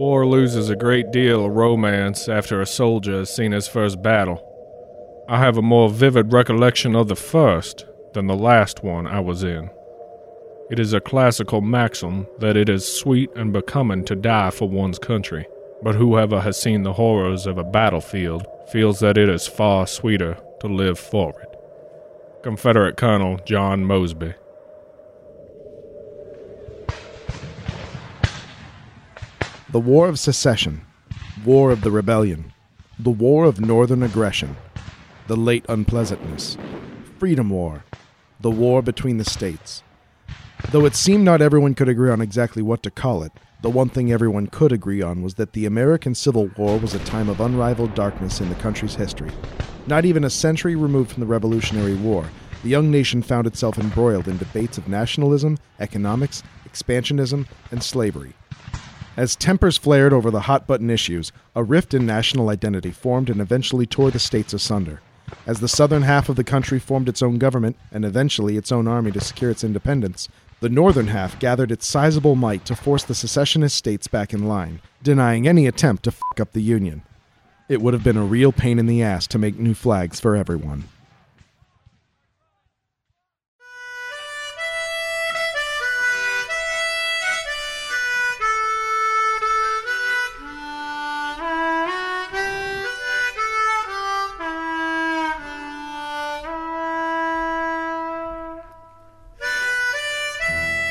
War loses a great deal of romance after a soldier has seen his first battle. I have a more vivid recollection of the first than the last one I was in. It is a classical maxim that it is sweet and becoming to die for one's country, but whoever has seen the horrors of a battlefield feels that it is far sweeter to live for it. Confederate Colonel John Mosby. The War of Secession, War of the Rebellion, the War of Northern Aggression, the Late Unpleasantness, Freedom War, the War between the States. Though it seemed not everyone could agree on exactly what to call it, the one thing everyone could agree on was that the American Civil War was a time of unrivaled darkness in the country's history. Not even a century removed from the Revolutionary War, the young nation found itself embroiled in debates of nationalism, economics, expansionism, and slavery. As tempers flared over the hot button issues, a rift in national identity formed and eventually tore the states asunder. As the southern half of the country formed its own government and eventually its own army to secure its independence, the northern half gathered its sizable might to force the secessionist states back in line, denying any attempt to fuck up the Union. It would have been a real pain in the ass to make new flags for everyone.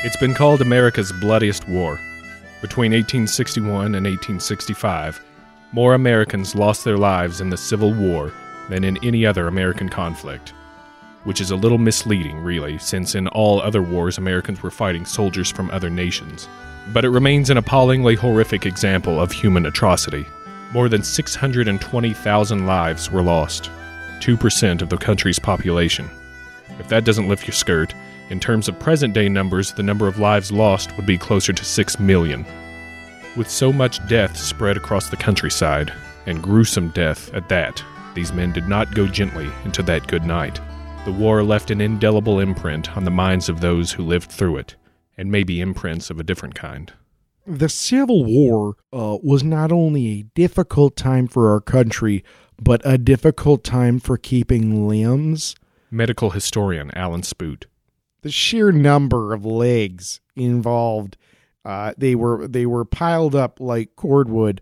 It's been called America's bloodiest war. Between 1861 and 1865, more Americans lost their lives in the Civil War than in any other American conflict. Which is a little misleading, really, since in all other wars Americans were fighting soldiers from other nations. But it remains an appallingly horrific example of human atrocity. More than 620,000 lives were lost, 2% of the country's population. If that doesn't lift your skirt, in terms of present day numbers, the number of lives lost would be closer to 6 million. With so much death spread across the countryside, and gruesome death at that, these men did not go gently into that good night. The war left an indelible imprint on the minds of those who lived through it, and maybe imprints of a different kind. The Civil War uh, was not only a difficult time for our country, but a difficult time for keeping limbs. Medical historian Alan Spoot the sheer number of legs involved uh, they were they were piled up like cordwood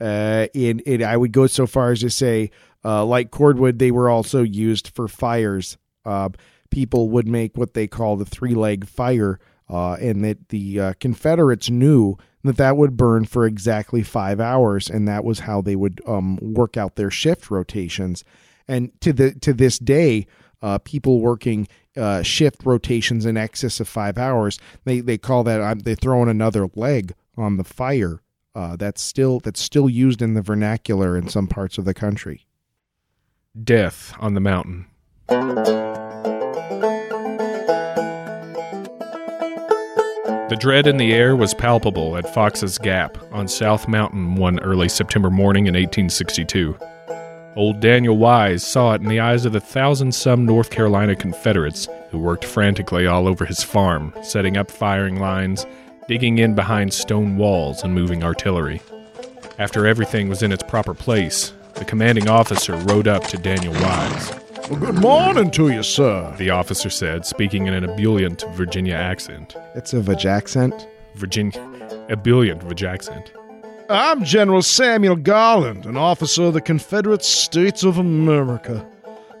uh, and, I would go so far as to say uh, like cordwood they were also used for fires. Uh, people would make what they call the three leg fire uh, and that the uh, Confederates knew that that would burn for exactly five hours and that was how they would um, work out their shift rotations. And to the to this day uh, people working uh, shift rotations in excess of five hours. They they call that um, they throw in another leg on the fire. Uh, that's still that's still used in the vernacular in some parts of the country. Death on the mountain. The dread in the air was palpable at Fox's Gap on South Mountain one early September morning in 1862. Old Daniel Wise saw it in the eyes of the thousand some North Carolina Confederates who worked frantically all over his farm, setting up firing lines, digging in behind stone walls, and moving artillery. After everything was in its proper place, the commanding officer rode up to Daniel Wise. Well, good morning to you, sir, the officer said, speaking in an ebullient Virginia accent. It's a Vag accent? Virginia. Ebullient Vag accent. I'm General Samuel Garland, an officer of the Confederate States of America.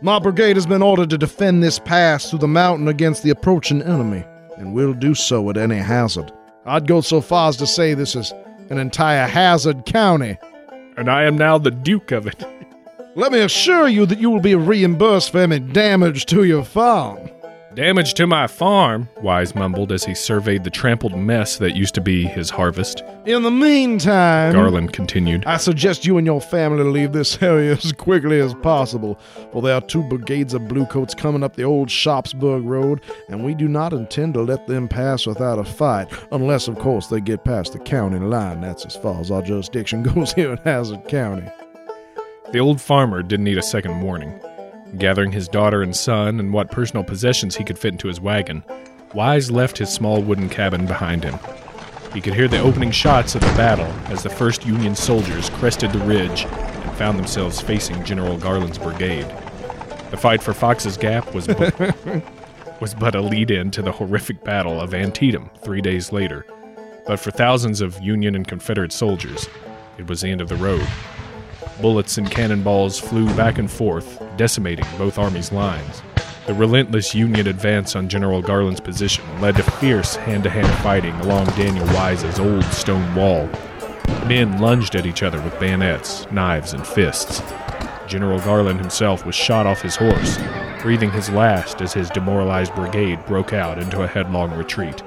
My brigade has been ordered to defend this pass through the mountain against the approaching enemy, and will do so at any hazard. I'd go so far as to say this is an entire hazard county. And I am now the Duke of it. Let me assure you that you will be reimbursed for any damage to your farm. Damage to my farm, Wise mumbled as he surveyed the trampled mess that used to be his harvest. In the meantime, Garland continued, I suggest you and your family leave this area as quickly as possible, for there are two brigades of bluecoats coming up the old Sharpsburg Road, and we do not intend to let them pass without a fight, unless, of course, they get past the county line. That's as far as our jurisdiction goes here in Hazard County. The old farmer didn't need a second warning. Gathering his daughter and son and what personal possessions he could fit into his wagon, Wise left his small wooden cabin behind him. He could hear the opening shots of the battle as the first Union soldiers crested the ridge and found themselves facing General Garland's brigade. The fight for Fox's Gap was but, was but a lead in to the horrific Battle of Antietam three days later. But for thousands of Union and Confederate soldiers, it was the end of the road. Bullets and cannonballs flew back and forth, decimating both armies' lines. The relentless Union advance on General Garland's position led to fierce hand to hand fighting along Daniel Wise's old stone wall. Men lunged at each other with bayonets, knives, and fists. General Garland himself was shot off his horse, breathing his last as his demoralized brigade broke out into a headlong retreat.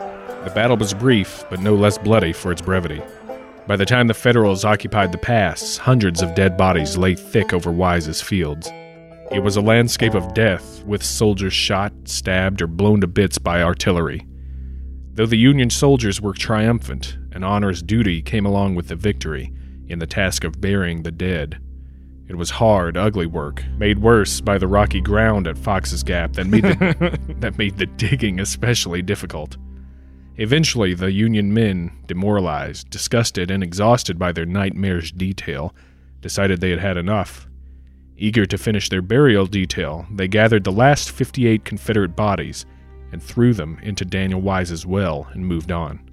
The battle was brief, but no less bloody for its brevity. By the time the Federals occupied the pass, hundreds of dead bodies lay thick over Wise's fields. It was a landscape of death, with soldiers shot, stabbed, or blown to bits by artillery. Though the Union soldiers were triumphant, an onerous duty came along with the victory in the task of burying the dead. It was hard, ugly work, made worse by the rocky ground at Fox's Gap that made the, that made the digging especially difficult. Eventually, the Union men, demoralized, disgusted, and exhausted by their nightmarish detail, decided they had had enough Eager to finish their burial detail, they gathered the last 58 Confederate bodies and threw them into Daniel Wise's well and moved on.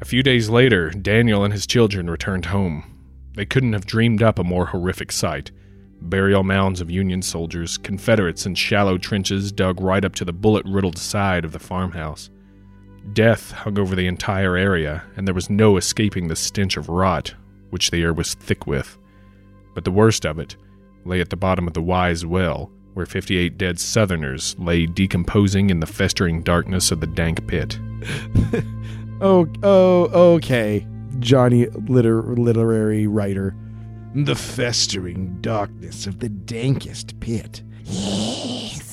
A few days later, Daniel and his children returned home. They couldn't have dreamed up a more horrific sight burial mounds of Union soldiers, Confederates in shallow trenches dug right up to the bullet riddled side of the farmhouse. Death hung over the entire area, and there was no escaping the stench of rot, which the air was thick with. But the worst of it lay at the bottom of the Wise Well, where 58 dead Southerners lay decomposing in the festering darkness of the dank pit. oh, oh, okay. Johnny, liter- literary writer. The festering darkness of the dankest pit. Yes.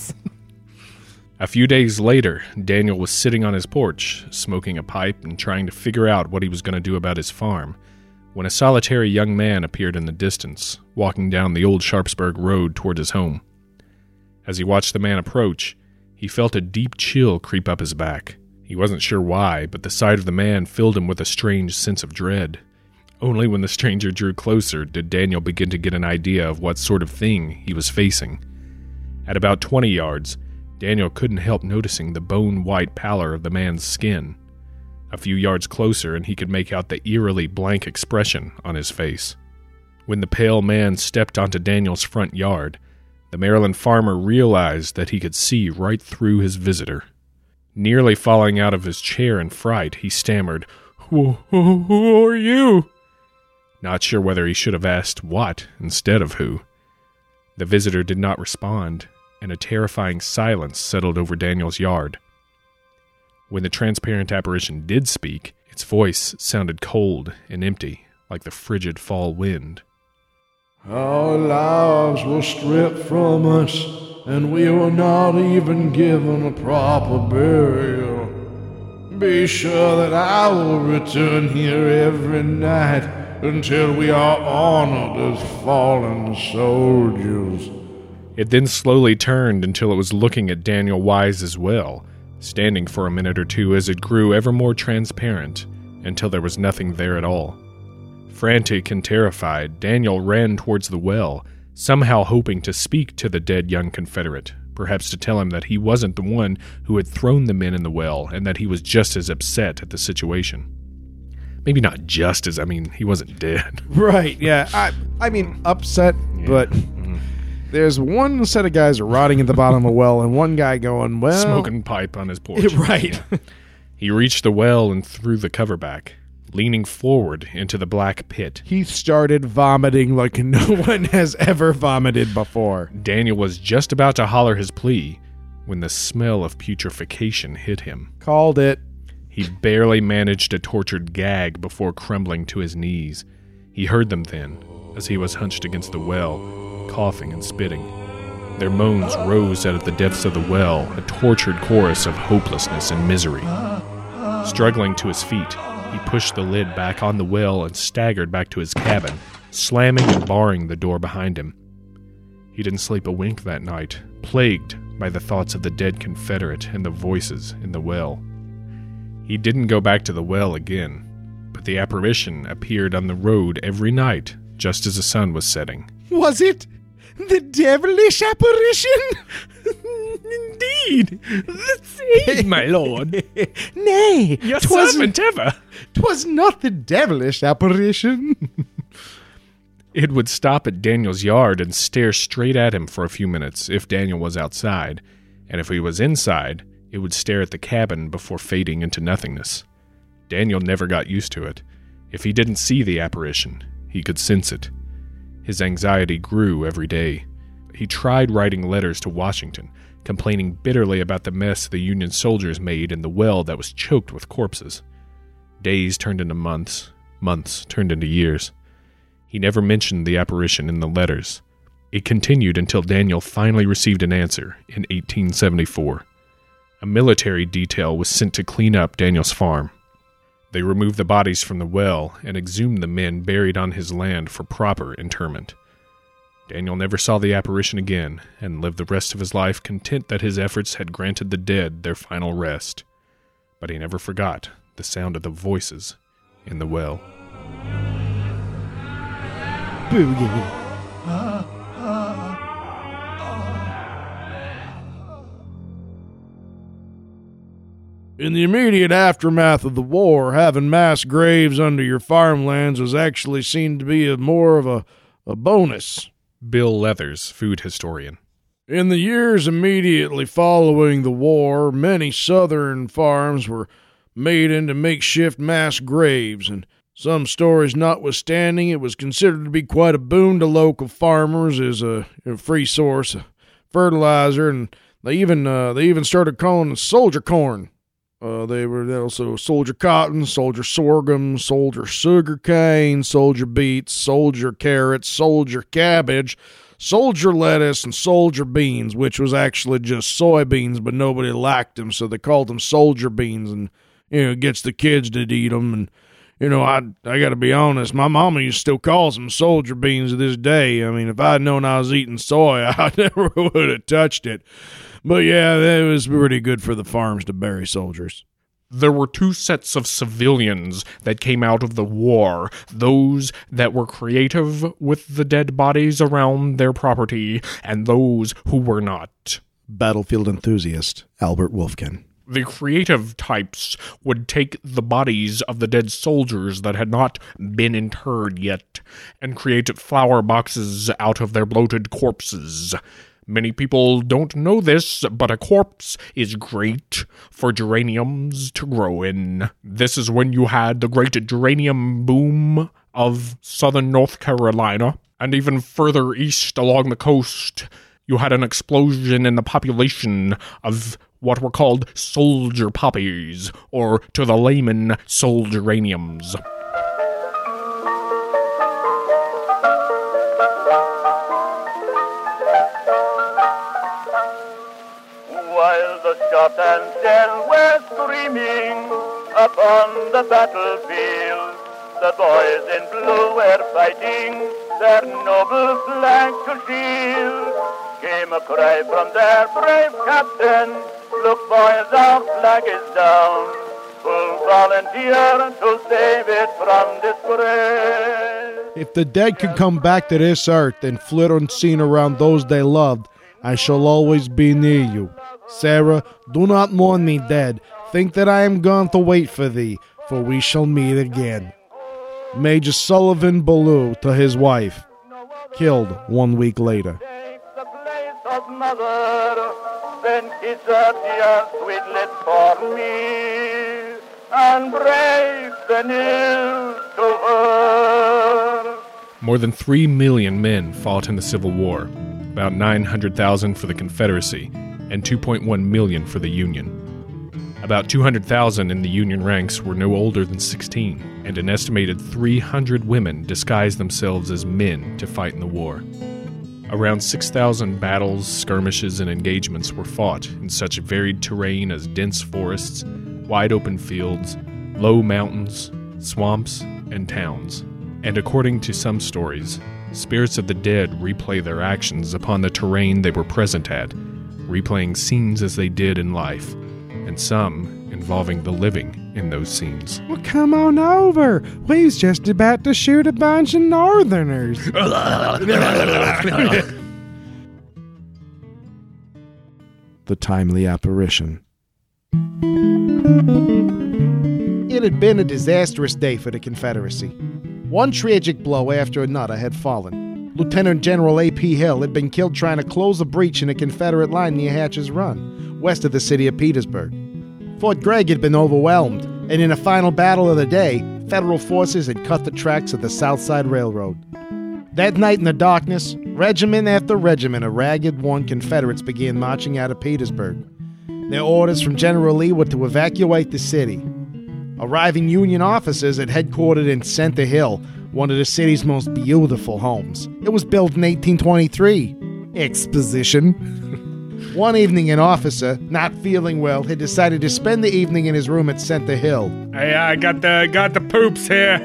A few days later, Daniel was sitting on his porch, smoking a pipe and trying to figure out what he was going to do about his farm when a solitary young man appeared in the distance, walking down the old Sharpsburg road toward his home. As he watched the man approach, he felt a deep chill creep up his back. He wasn't sure why, but the sight of the man filled him with a strange sense of dread. Only when the stranger drew closer did Daniel begin to get an idea of what sort of thing he was facing. At about 20 yards, Daniel couldn't help noticing the bone white pallor of the man's skin. A few yards closer, and he could make out the eerily blank expression on his face. When the pale man stepped onto Daniel's front yard, the Maryland farmer realized that he could see right through his visitor. Nearly falling out of his chair in fright, he stammered, Who, who, who are you? Not sure whether he should have asked what instead of who. The visitor did not respond, and a terrifying silence settled over Daniel's yard. When the transparent apparition did speak, its voice sounded cold and empty, like the frigid fall wind. Our lives were stripped from us, and we were not even given a proper burial. Be sure that I will return here every night until we are honored as fallen soldiers. It then slowly turned until it was looking at Daniel Wise as well standing for a minute or two as it grew ever more transparent until there was nothing there at all. Frantic and terrified, Daniel ran towards the well, somehow hoping to speak to the dead young Confederate, perhaps to tell him that he wasn't the one who had thrown the men in the well and that he was just as upset at the situation. Maybe not just as, I mean, he wasn't dead. Right, yeah. I, I mean, upset, yeah. but there's one set of guys rotting at the bottom of a well, and one guy going, well. Smoking pipe on his porch. right. he reached the well and threw the cover back, leaning forward into the black pit. He started vomiting like no one has ever vomited before. Daniel was just about to holler his plea when the smell of putrefaction hit him. Called it. He barely managed a tortured gag before crumbling to his knees. He heard them then, as he was hunched against the well coughing and spitting. Their moans rose out of the depths of the well, a tortured chorus of hopelessness and misery. Struggling to his feet, he pushed the lid back on the well and staggered back to his cabin, slamming and barring the door behind him. He didn't sleep a wink that night, plagued by the thoughts of the dead Confederate and the voices in the well. He didn't go back to the well again. but the apparition appeared on the road every night just as the sun was setting. Was it the devilish apparition? Indeed, the same, my lord. Nay, Your 'twas, servant ever. 'twas not the devilish apparition. It would stop at Daniel's yard and stare straight at him for a few minutes if Daniel was outside, and if he was inside, it would stare at the cabin before fading into nothingness. Daniel never got used to it. If he didn't see the apparition, he could sense it. His anxiety grew every day. He tried writing letters to Washington, complaining bitterly about the mess the Union soldiers made in the well that was choked with corpses. Days turned into months, months turned into years. He never mentioned the apparition in the letters. It continued until Daniel finally received an answer in 1874. A military detail was sent to clean up Daniel's farm. They removed the bodies from the well and exhumed the men buried on his land for proper interment. Daniel never saw the apparition again and lived the rest of his life content that his efforts had granted the dead their final rest. But he never forgot the sound of the voices in the well. Boogie. In the immediate aftermath of the war, having mass graves under your farmlands was actually seen to be a more of a, a bonus. Bill Leathers, food historian. In the years immediately following the war, many southern farms were made into makeshift mass graves, and some stories notwithstanding, it was considered to be quite a boon to local farmers as a, a free source of fertilizer, and they even uh, they even started calling it soldier corn. Uh, they were also soldier cotton, soldier sorghum, soldier sugar cane, soldier beets, soldier carrots, soldier cabbage, soldier lettuce, and soldier beans, which was actually just soybeans, but nobody liked them, so they called them soldier beans, and you know, gets the kids to eat them. And you know, I I got to be honest, my mama still calls them soldier beans to this day. I mean, if I'd known I was eating soy, I never would have touched it. But yeah, it was pretty good for the farms to bury soldiers. There were two sets of civilians that came out of the war those that were creative with the dead bodies around their property, and those who were not. Battlefield enthusiast Albert Wolfkin. The creative types would take the bodies of the dead soldiers that had not been interred yet and create flower boxes out of their bloated corpses. Many people don't know this, but a corpse is great for geraniums to grow in. This is when you had the great geranium boom of southern North Carolina, and even further east along the coast, you had an explosion in the population of what were called soldier poppies, or to the layman, solgeraniums. While the shot and shell were screaming upon the battlefield, the boys in blue were fighting their noble flag to shield. Came a cry from their brave captain, look boys, our flag is down. Full volunteer to save it from disgrace. If the dead could come back to this earth and flit unseen around those they loved, I shall always be near you. Sarah, do not mourn me dead. Think that I am gone to wait for thee, for we shall meet again. Major Sullivan Ballou to his wife, killed one week later. Then kiss her dear sweet lips for me, and break the news to her. More than 3 million men fought in the Civil War, about 900,000 for the Confederacy, and 2.1 million for the Union. About 200,000 in the Union ranks were no older than 16, and an estimated 300 women disguised themselves as men to fight in the war. Around 6,000 battles, skirmishes, and engagements were fought in such varied terrain as dense forests, wide open fields, low mountains, swamps, and towns. And according to some stories, spirits of the dead replay their actions upon the terrain they were present at, replaying scenes as they did in life, and some involving the living in those scenes. Well, come on over. We's just about to shoot a bunch of Northerners. the timely apparition. It had been a disastrous day for the Confederacy. One tragic blow after another had fallen. Lieutenant General A.P. Hill had been killed trying to close a breach in a Confederate line near Hatch's Run, west of the city of Petersburg. Fort Gregg had been overwhelmed, and in a final battle of the day, Federal forces had cut the tracks of the South Side Railroad. That night in the darkness, regiment after regiment of ragged, worn Confederates began marching out of Petersburg. Their orders from General Lee were to evacuate the city. Arriving Union officers had headquartered in Center Hill, one of the city's most beautiful homes. It was built in 1823. Exposition. one evening, an officer, not feeling well, had decided to spend the evening in his room at Center Hill. Hey, I got the got the poops here.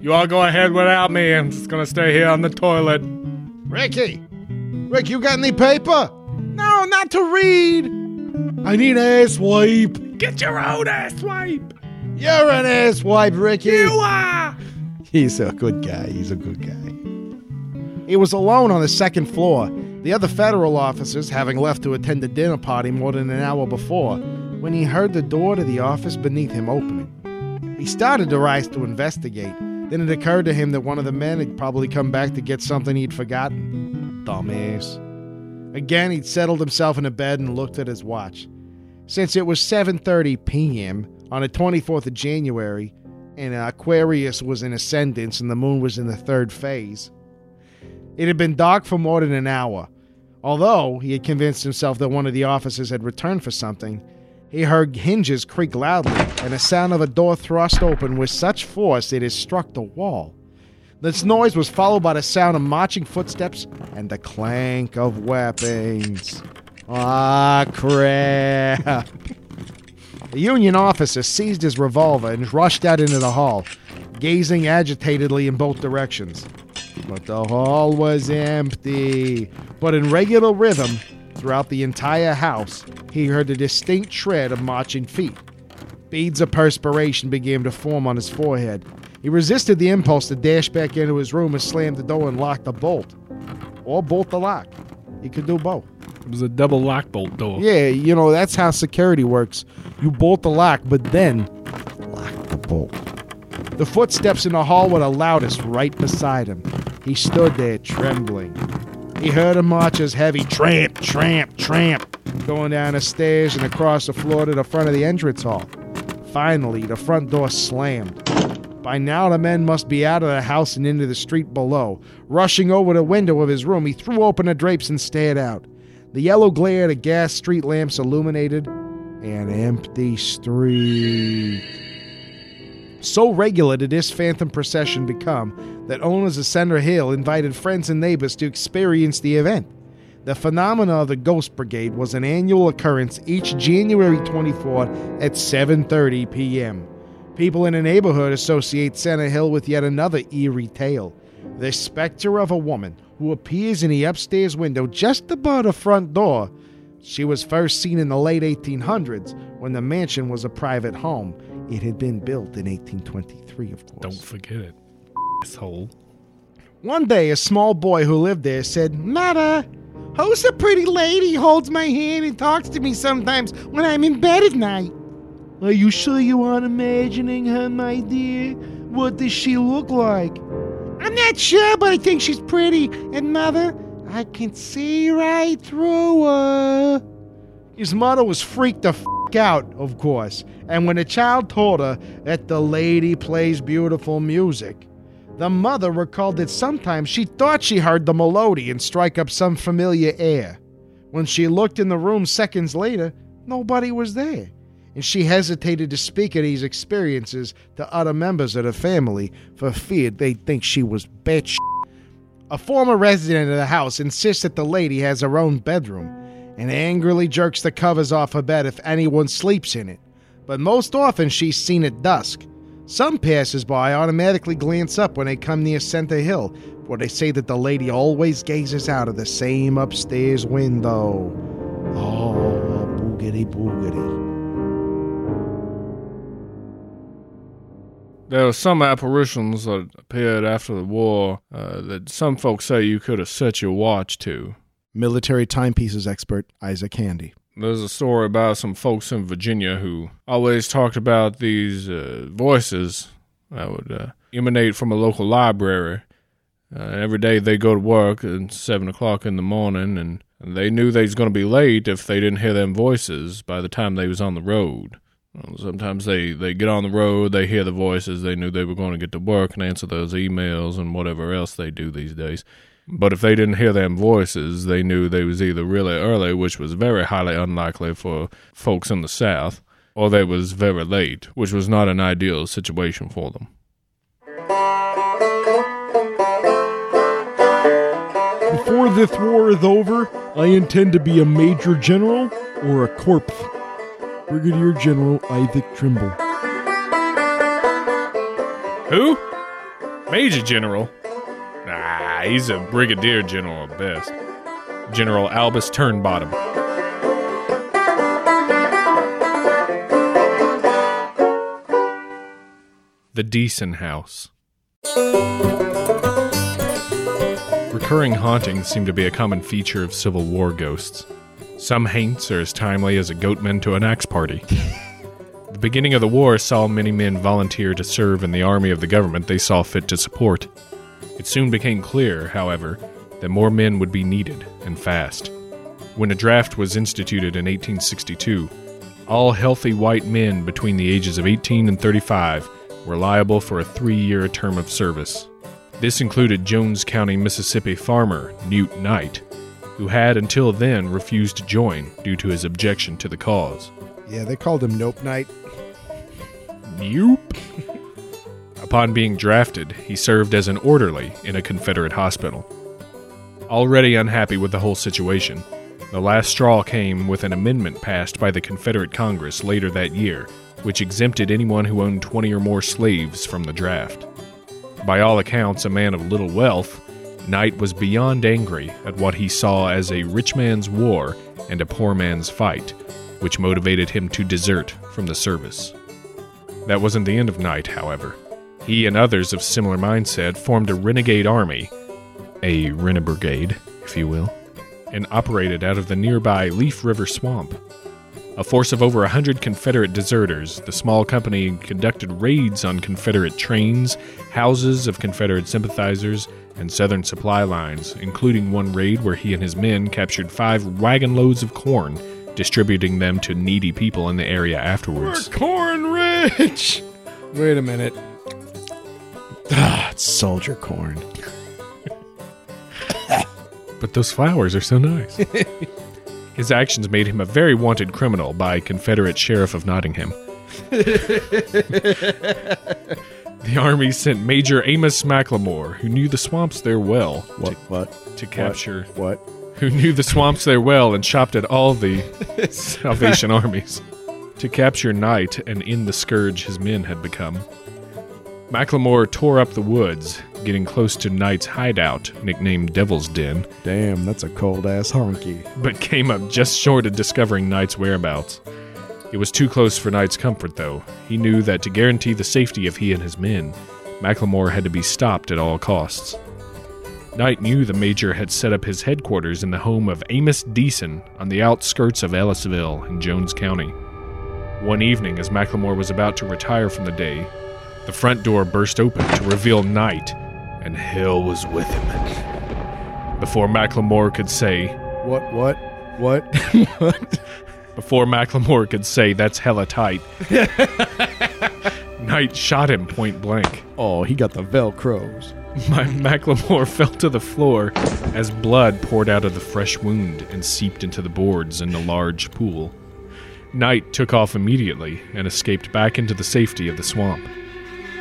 You all go ahead without me. I'm just gonna stay here on the toilet. Ricky! Rick, you got any paper? No, not to read. I need an ass wipe. Get your own ass wipe. You're an ass wipe, Ricky. You are. He's a good guy. He's a good guy. He was alone on the second floor, the other federal officers having left to attend a dinner party more than an hour before, when he heard the door to the office beneath him opening. He started to rise to investigate. Then it occurred to him that one of the men had probably come back to get something he'd forgotten. Dumbass. Again, he'd settled himself in a bed and looked at his watch. Since it was 7:30 p.m. on the 24th of January, and Aquarius was in ascendance and the moon was in the third phase, it had been dark for more than an hour. Although he had convinced himself that one of the officers had returned for something, he heard hinges creak loudly and the sound of a door thrust open with such force it had struck the wall. This noise was followed by the sound of marching footsteps and the clank of weapons. Ah, crap. The Union officer seized his revolver and rushed out into the hall, gazing agitatedly in both directions. But the hall was empty. But in regular rhythm, throughout the entire house, he heard a distinct tread of marching feet. Beads of perspiration began to form on his forehead. He resisted the impulse to dash back into his room and slam the door and lock the bolt. Or bolt the lock. He could do both. It was a double lock bolt door. Yeah, you know, that's how security works. You bolt the lock, but then lock the bolt. The footsteps in the hall were the loudest right beside him. He stood there trembling. He heard a marcher's heavy tramp, tramp, tramp going down the stairs and across the floor to the front of the entrance hall. Finally, the front door slammed. By now, the men must be out of the house and into the street below. Rushing over the window of his room, he threw open the drapes and stared out. The yellow glare of gas street lamps illuminated an empty street. So regular did this phantom procession become that owners of Center Hill invited friends and neighbors to experience the event. The phenomena of the Ghost Brigade was an annual occurrence each January 24th at 7:30 p.m. People in the neighborhood associate Center Hill with yet another eerie tale. The specter of a woman who appears in the upstairs window just above the front door. She was first seen in the late 1800s when the mansion was a private home. It had been built in 1823, of course. Don't forget it. Asshole. One day, a small boy who lived there said, Mother, who's the pretty lady holds my hand and talks to me sometimes when I'm in bed at night? Are you sure you aren't imagining her, my dear? What does she look like? I'm not sure, but I think she's pretty. And mother, I can see right through her. His mother was freaked the f out, of course, and when the child told her that the lady plays beautiful music, the mother recalled that sometimes she thought she heard the melody and strike up some familiar air. When she looked in the room seconds later, nobody was there, and she hesitated to speak of these experiences to other members of the family for fear they'd think she was bitch. A former resident of the house insists that the lady has her own bedroom and angrily jerks the covers off her bed if anyone sleeps in it. But most often she's seen at dusk. Some passersby automatically glance up when they come near Center Hill, where they say that the lady always gazes out of the same upstairs window. Oh, boogity boogity. There were some apparitions that appeared after the war uh, that some folks say you could have set your watch to. Military timepieces expert Isaac Handy. There's a story about some folks in Virginia who always talked about these uh, voices that would uh, emanate from a local library. Uh, every day they go to work at seven o'clock in the morning, and they knew they was going to be late if they didn't hear them voices by the time they was on the road. Sometimes they, they get on the road, they hear the voices, they knew they were going to get to work and answer those emails and whatever else they do these days. But if they didn't hear them voices, they knew they was either really early, which was very highly unlikely for folks in the South, or they was very late, which was not an ideal situation for them. Before this war is over, I intend to be a major general or a corpse. Brigadier General Isaac Trimble. Who? Major General? Nah, he's a brigadier general at best. General Albus Turnbottom. The Deason House. Recurring hauntings seem to be a common feature of Civil War ghosts. Some haints are as timely as a goatman to an axe party. the beginning of the war saw many men volunteer to serve in the army of the government they saw fit to support. It soon became clear, however, that more men would be needed, and fast. When a draft was instituted in 1862, all healthy white men between the ages of 18 and 35 were liable for a three year term of service. This included Jones County, Mississippi farmer Newt Knight, who had until then refused to join due to his objection to the cause. Yeah, they called him Nope Knight. Nope. Upon being drafted, he served as an orderly in a Confederate hospital. Already unhappy with the whole situation, the last straw came with an amendment passed by the Confederate Congress later that year, which exempted anyone who owned 20 or more slaves from the draft. By all accounts, a man of little wealth, Knight was beyond angry at what he saw as a rich man's war and a poor man's fight, which motivated him to desert from the service. That wasn't the end of Knight, however. He and others of similar mindset formed a renegade army, a Brigade, if you will, and operated out of the nearby Leaf River Swamp. A force of over a hundred Confederate deserters, the small company conducted raids on Confederate trains, houses of Confederate sympathizers, and Southern supply lines, including one raid where he and his men captured five wagon loads of corn, distributing them to needy people in the area afterwards. We're Corn rich! Wait a minute. Ah, it's soldier corn. But those flowers are so nice. His actions made him a very wanted criminal by Confederate Sheriff of Nottingham. the army sent Major Amos McLemore, who knew the swamps there well, What? What? to capture. What? Who knew the swamps there well and shopped at all the Salvation armies to capture Knight and end the scourge his men had become. McLemore tore up the woods, getting close to Knight's hideout, nicknamed Devil's Den, Damn, that's a cold ass honky. but came up just short of discovering Knight's whereabouts. It was too close for Knight's comfort, though. He knew that to guarantee the safety of he and his men, McLemore had to be stopped at all costs. Knight knew the major had set up his headquarters in the home of Amos Deason on the outskirts of Ellisville in Jones County. One evening, as McLemore was about to retire from the day, the front door burst open to reveal Knight, and hell was with him. Before McLemore could say, What? What? What? what? Before McLemore could say that's hella tight, Knight shot him point blank. Oh, he got the Velcros. My McLemore fell to the floor as blood poured out of the fresh wound and seeped into the boards in the large pool. Knight took off immediately and escaped back into the safety of the swamp.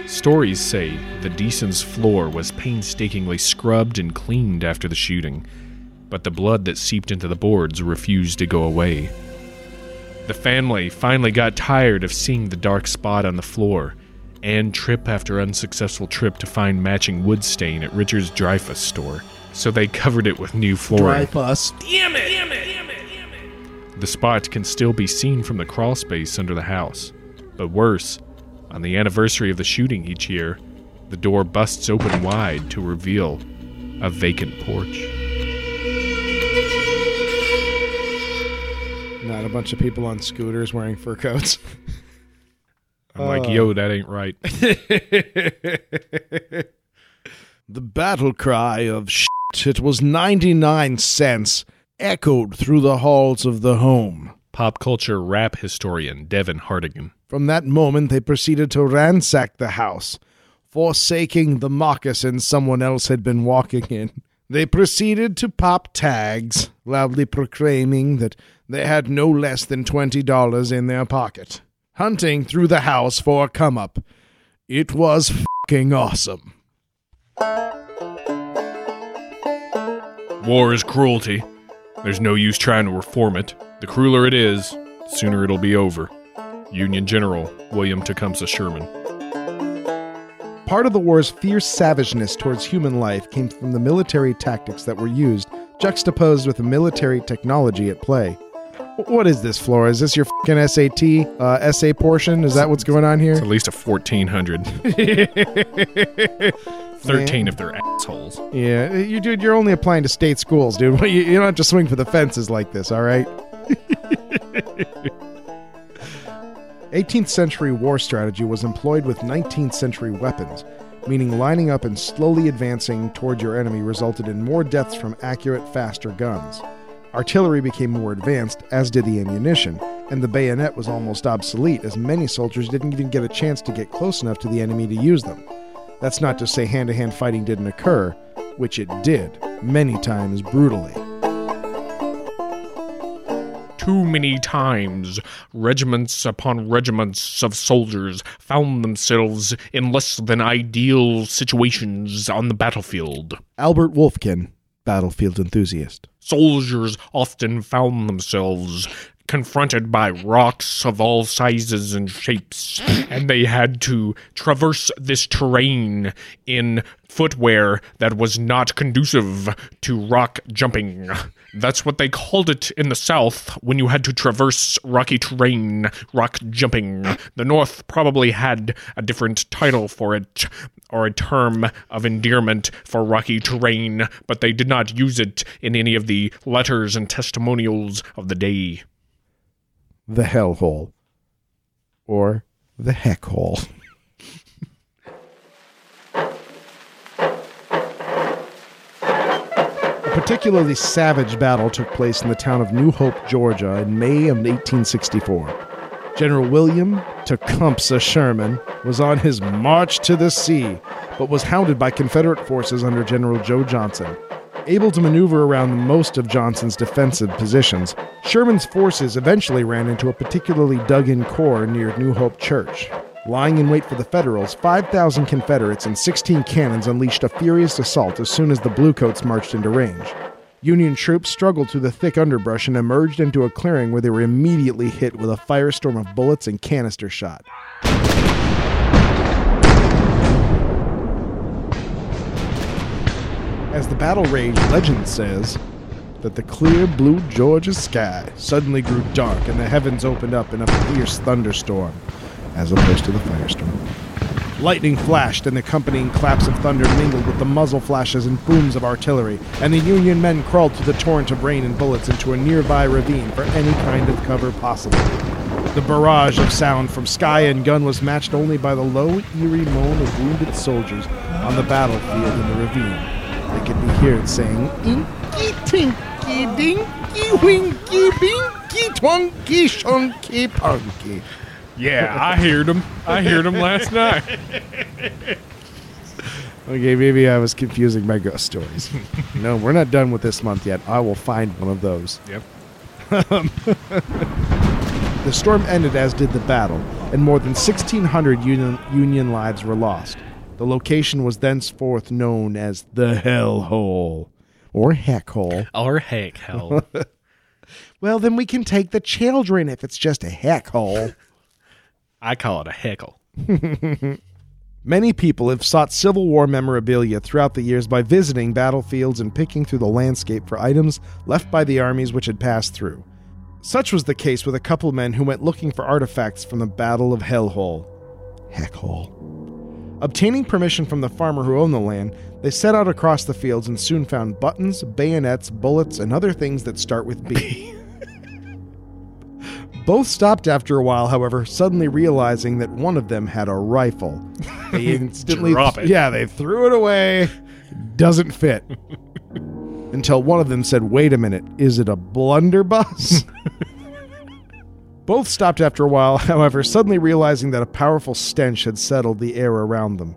Stories say the Deason's floor was painstakingly scrubbed and cleaned after the shooting, but the blood that seeped into the boards refused to go away. The family finally got tired of seeing the dark spot on the floor and trip after unsuccessful trip to find matching wood stain at Richard's Dreyfus store, so they covered it with new flooring. Dreyfus. The spot can still be seen from the crawl space under the house. But worse, On the anniversary of the shooting each year, the door busts open wide to reveal a vacant porch. A bunch of people on scooters wearing fur coats. I'm like, yo, that ain't right. The battle cry of shit, it was 99 cents, echoed through the halls of the home. Pop culture rap historian Devin Hardigan. From that moment, they proceeded to ransack the house, forsaking the moccasin someone else had been walking in. They proceeded to pop tags, loudly proclaiming that they had no less than $20 in their pocket, hunting through the house for a come up. It was fucking awesome. War is cruelty. There's no use trying to reform it. The crueler it is, the sooner it'll be over. Union General William Tecumseh Sherman. Part of the war's fierce savageness towards human life came from the military tactics that were used, juxtaposed with the military technology at play. What is this, Flora? Is this your fucking SAT uh, essay portion? Is that what's going on here? It's at least a 1400. 13 if they're assholes. Yeah, you dude, you're only applying to state schools, dude. You, you don't have to swing for the fences like this, all right? 18th century war strategy was employed with 19th century weapons, meaning lining up and slowly advancing toward your enemy resulted in more deaths from accurate, faster guns. Artillery became more advanced, as did the ammunition, and the bayonet was almost obsolete, as many soldiers didn't even get a chance to get close enough to the enemy to use them. That's not to say hand to hand fighting didn't occur, which it did, many times brutally. Too many times, regiments upon regiments of soldiers found themselves in less than ideal situations on the battlefield. Albert Wolfkin, battlefield enthusiast. Soldiers often found themselves confronted by rocks of all sizes and shapes, and they had to traverse this terrain in footwear that was not conducive to rock jumping. That's what they called it in the South when you had to traverse rocky terrain, rock jumping. The North probably had a different title for it, or a term of endearment for rocky terrain, but they did not use it in any of the letters and testimonials of the day. The hellhole. Or the heck hole. particularly savage battle took place in the town of New Hope, Georgia, in May of 1864. General William Tecumseh Sherman was on his march to the sea, but was hounded by Confederate forces under General Joe Johnston. Able to maneuver around most of Johnston's defensive positions, Sherman's forces eventually ran into a particularly dug in corps near New Hope Church. Lying in wait for the Federals, 5,000 Confederates and 16 cannons unleashed a furious assault as soon as the Bluecoats marched into range. Union troops struggled through the thick underbrush and emerged into a clearing where they were immediately hit with a firestorm of bullets and canister shot. As the battle raged, legend says that the clear blue Georgia sky suddenly grew dark and the heavens opened up in a fierce thunderstorm, as opposed to the firestorm. Lightning flashed, and the accompanying claps of thunder mingled with the muzzle flashes and booms of artillery, and the Union men crawled through the torrent of rain and bullets into a nearby ravine for any kind of cover possible. The barrage of sound from sky and gun was matched only by the low, eerie moan of wounded soldiers on the battlefield in the ravine. They could be heard saying, Inky, tinky, dinky, winky, binky, twonky, shonky, punky. Yeah, I heard them. I heard them last night. Okay, maybe I was confusing my ghost stories. no, we're not done with this month yet. I will find one of those. Yep. The storm ended as did the battle, and more than 1,600 Union, Union lives were lost. The location was thenceforth known as the Hell Hole, or Heck Hole. Or heck hell. Well, then we can take the children if it's just a heck hole. I call it a heckle. Many people have sought Civil War memorabilia throughout the years by visiting battlefields and picking through the landscape for items left by the armies which had passed through. Such was the case with a couple men who went looking for artifacts from the Battle of Hellhole. Heckhole. Obtaining permission from the farmer who owned the land, they set out across the fields and soon found buttons, bayonets, bullets, and other things that start with B. Both stopped after a while, however, suddenly realizing that one of them had a rifle. They instantly Drop it. Yeah, they threw it away. Doesn't fit. Until one of them said, "Wait a minute, is it a blunderbuss?" Both stopped after a while, however, suddenly realizing that a powerful stench had settled the air around them.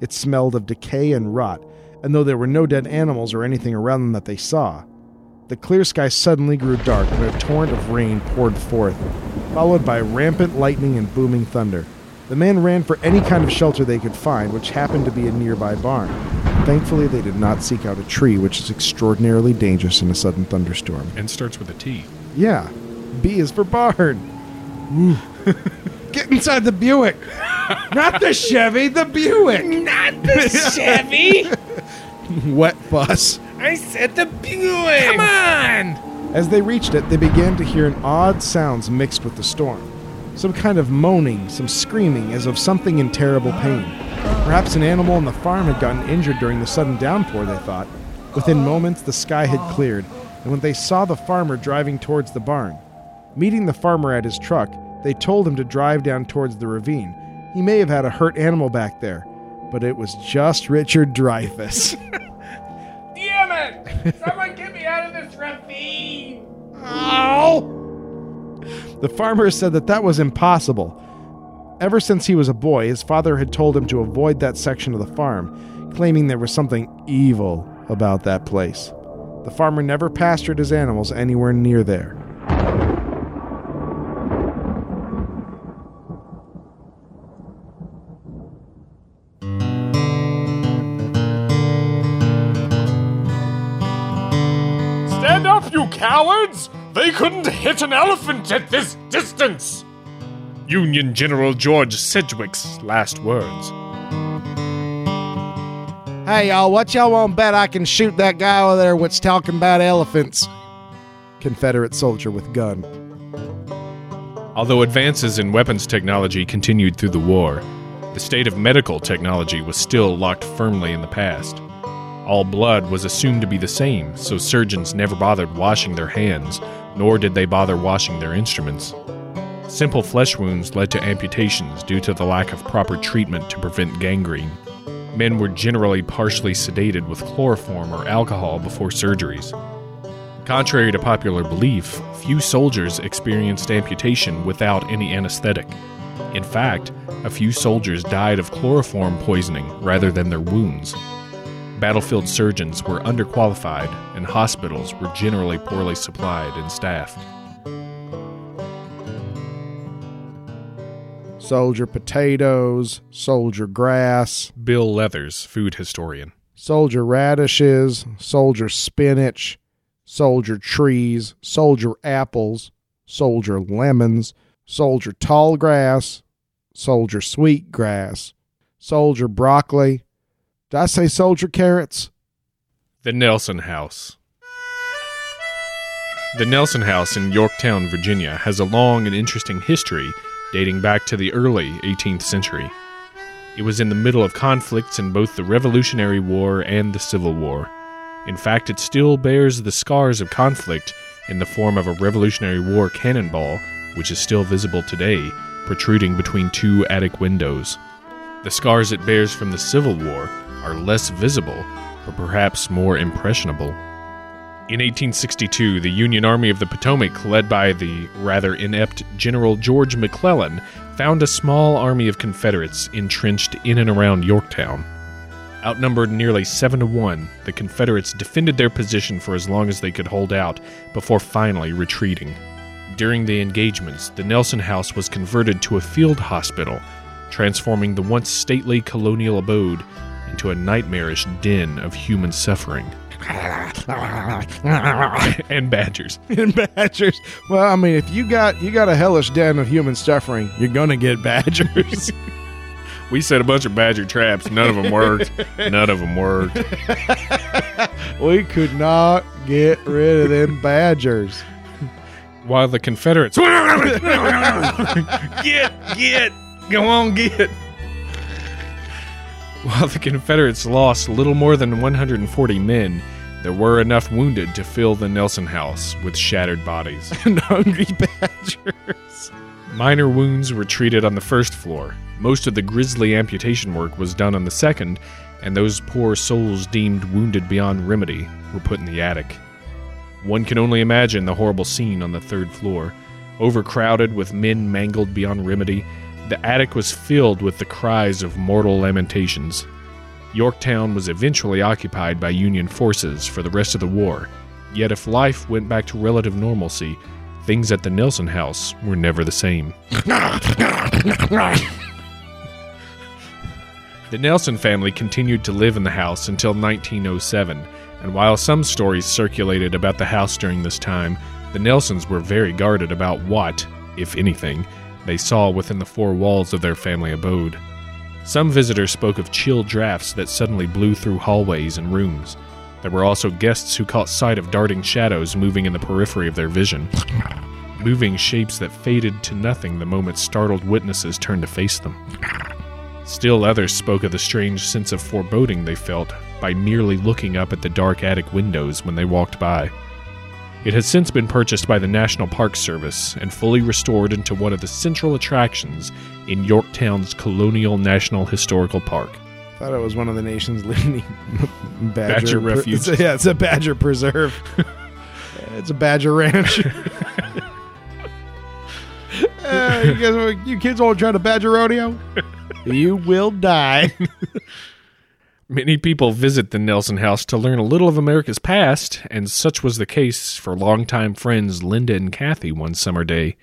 It smelled of decay and rot, and though there were no dead animals or anything around them that they saw, the clear sky suddenly grew dark and a torrent of rain poured forth, followed by rampant lightning and booming thunder. The men ran for any kind of shelter they could find, which happened to be a nearby barn. Thankfully, they did not seek out a tree, which is extraordinarily dangerous in a sudden thunderstorm. And starts with a T. Yeah, B is for barn. Get inside the Buick. Not the Chevy, the Buick. Not the Chevy. Wet bus. I said the Buick. Come on. As they reached it, they began to hear an odd sounds mixed with the storm. Some kind of moaning, some screaming as of something in terrible pain. Perhaps an animal on the farm had gotten injured during the sudden downpour, they thought. Within moments, the sky had cleared, and when they saw the farmer driving towards the barn, meeting the farmer at his truck, they told him to drive down towards the ravine. He may have had a hurt animal back there, but it was just Richard Dreyfuss. Someone get me out of this ravine. The farmer said that that was impossible. Ever since he was a boy, his father had told him to avoid that section of the farm, claiming there was something evil about that place. The farmer never pastured his animals anywhere near there. Cowards! They couldn't hit an elephant at this distance! Union General George Sedgwick's last words. Hey, y'all, what y'all want bet I can shoot that guy over there what's talking about elephants? Confederate soldier with gun. Although advances in weapons technology continued through the war, the state of medical technology was still locked firmly in the past. All blood was assumed to be the same, so surgeons never bothered washing their hands, nor did they bother washing their instruments. Simple flesh wounds led to amputations due to the lack of proper treatment to prevent gangrene. Men were generally partially sedated with chloroform or alcohol before surgeries. Contrary to popular belief, few soldiers experienced amputation without any anesthetic. In fact, a few soldiers died of chloroform poisoning rather than their wounds. Battlefield surgeons were underqualified, and hospitals were generally poorly supplied and staffed. Soldier potatoes, soldier grass, Bill Leathers, food historian. soldier radishes, soldier spinach, soldier trees, soldier apples, soldier lemons, soldier tall grass, soldier sweet grass, soldier broccoli. Did I say soldier carrots? The Nelson House. The Nelson House in Yorktown, Virginia, has a long and interesting history dating back to the early 18th century. It was in the middle of conflicts in both the Revolutionary War and the Civil War. In fact, it still bears the scars of conflict in the form of a Revolutionary War cannonball, which is still visible today, protruding between two attic windows. The scars it bears from the Civil War are less visible, but perhaps more impressionable. In 1862, the Union Army of the Potomac, led by the rather inept General George McClellan, found a small army of Confederates entrenched in and around Yorktown. Outnumbered nearly seven to one, the Confederates defended their position for as long as they could hold out before finally retreating. During the engagements, the Nelson House was converted to a field hospital, transforming the once stately colonial abode into a nightmarish den of human suffering. and badgers. and badgers. Well, I mean, if you got you got a hellish den of human suffering, you're gonna get badgers. We set a bunch of badger traps. None of them worked. None of them worked. we could not get rid of them badgers. While the Confederates. get, get, go on, get. While the Confederates lost little more than 140 men, there were enough wounded to fill the Nelson house with shattered bodies. and hungry badgers. Minor wounds were treated on the first floor. Most of the grisly amputation work was done on the second, and those poor souls deemed wounded beyond remedy were put in the attic. One can only imagine the horrible scene on the third floor. Overcrowded with men mangled beyond remedy, the attic was filled with the cries of mortal lamentations. Yorktown was eventually occupied by Union forces for the rest of the war, yet if life went back to relative normalcy, things at the Nelson house were never the same. The Nelson family continued to live in the house until 1907, and while some stories circulated about the house during this time, the Nelsons were very guarded about what, if anything, they saw within the four walls of their family abode. Some visitors spoke of chill drafts that suddenly blew through hallways and rooms. There were also guests who caught sight of darting shadows moving in the periphery of their vision, moving shapes that faded to nothing the moment startled witnesses turned to face them. Still others spoke of the strange sense of foreboding they felt by merely looking up at the dark attic windows when they walked by. It has since been purchased by the National Park Service and fully restored into one of the central attractions in Yorktown's Colonial National Historical Park. Thought it was one of the nation's leading badger, Badger pre- refuge. it's a- yeah, it's a badger preserve. it's a badger ranch. Uh, you guys, you kids trying to badger rodeo? you will die. Many people visit the Nelson House to learn a little of America's past, and such was the case for longtime friends Linda and Kathy one summer day.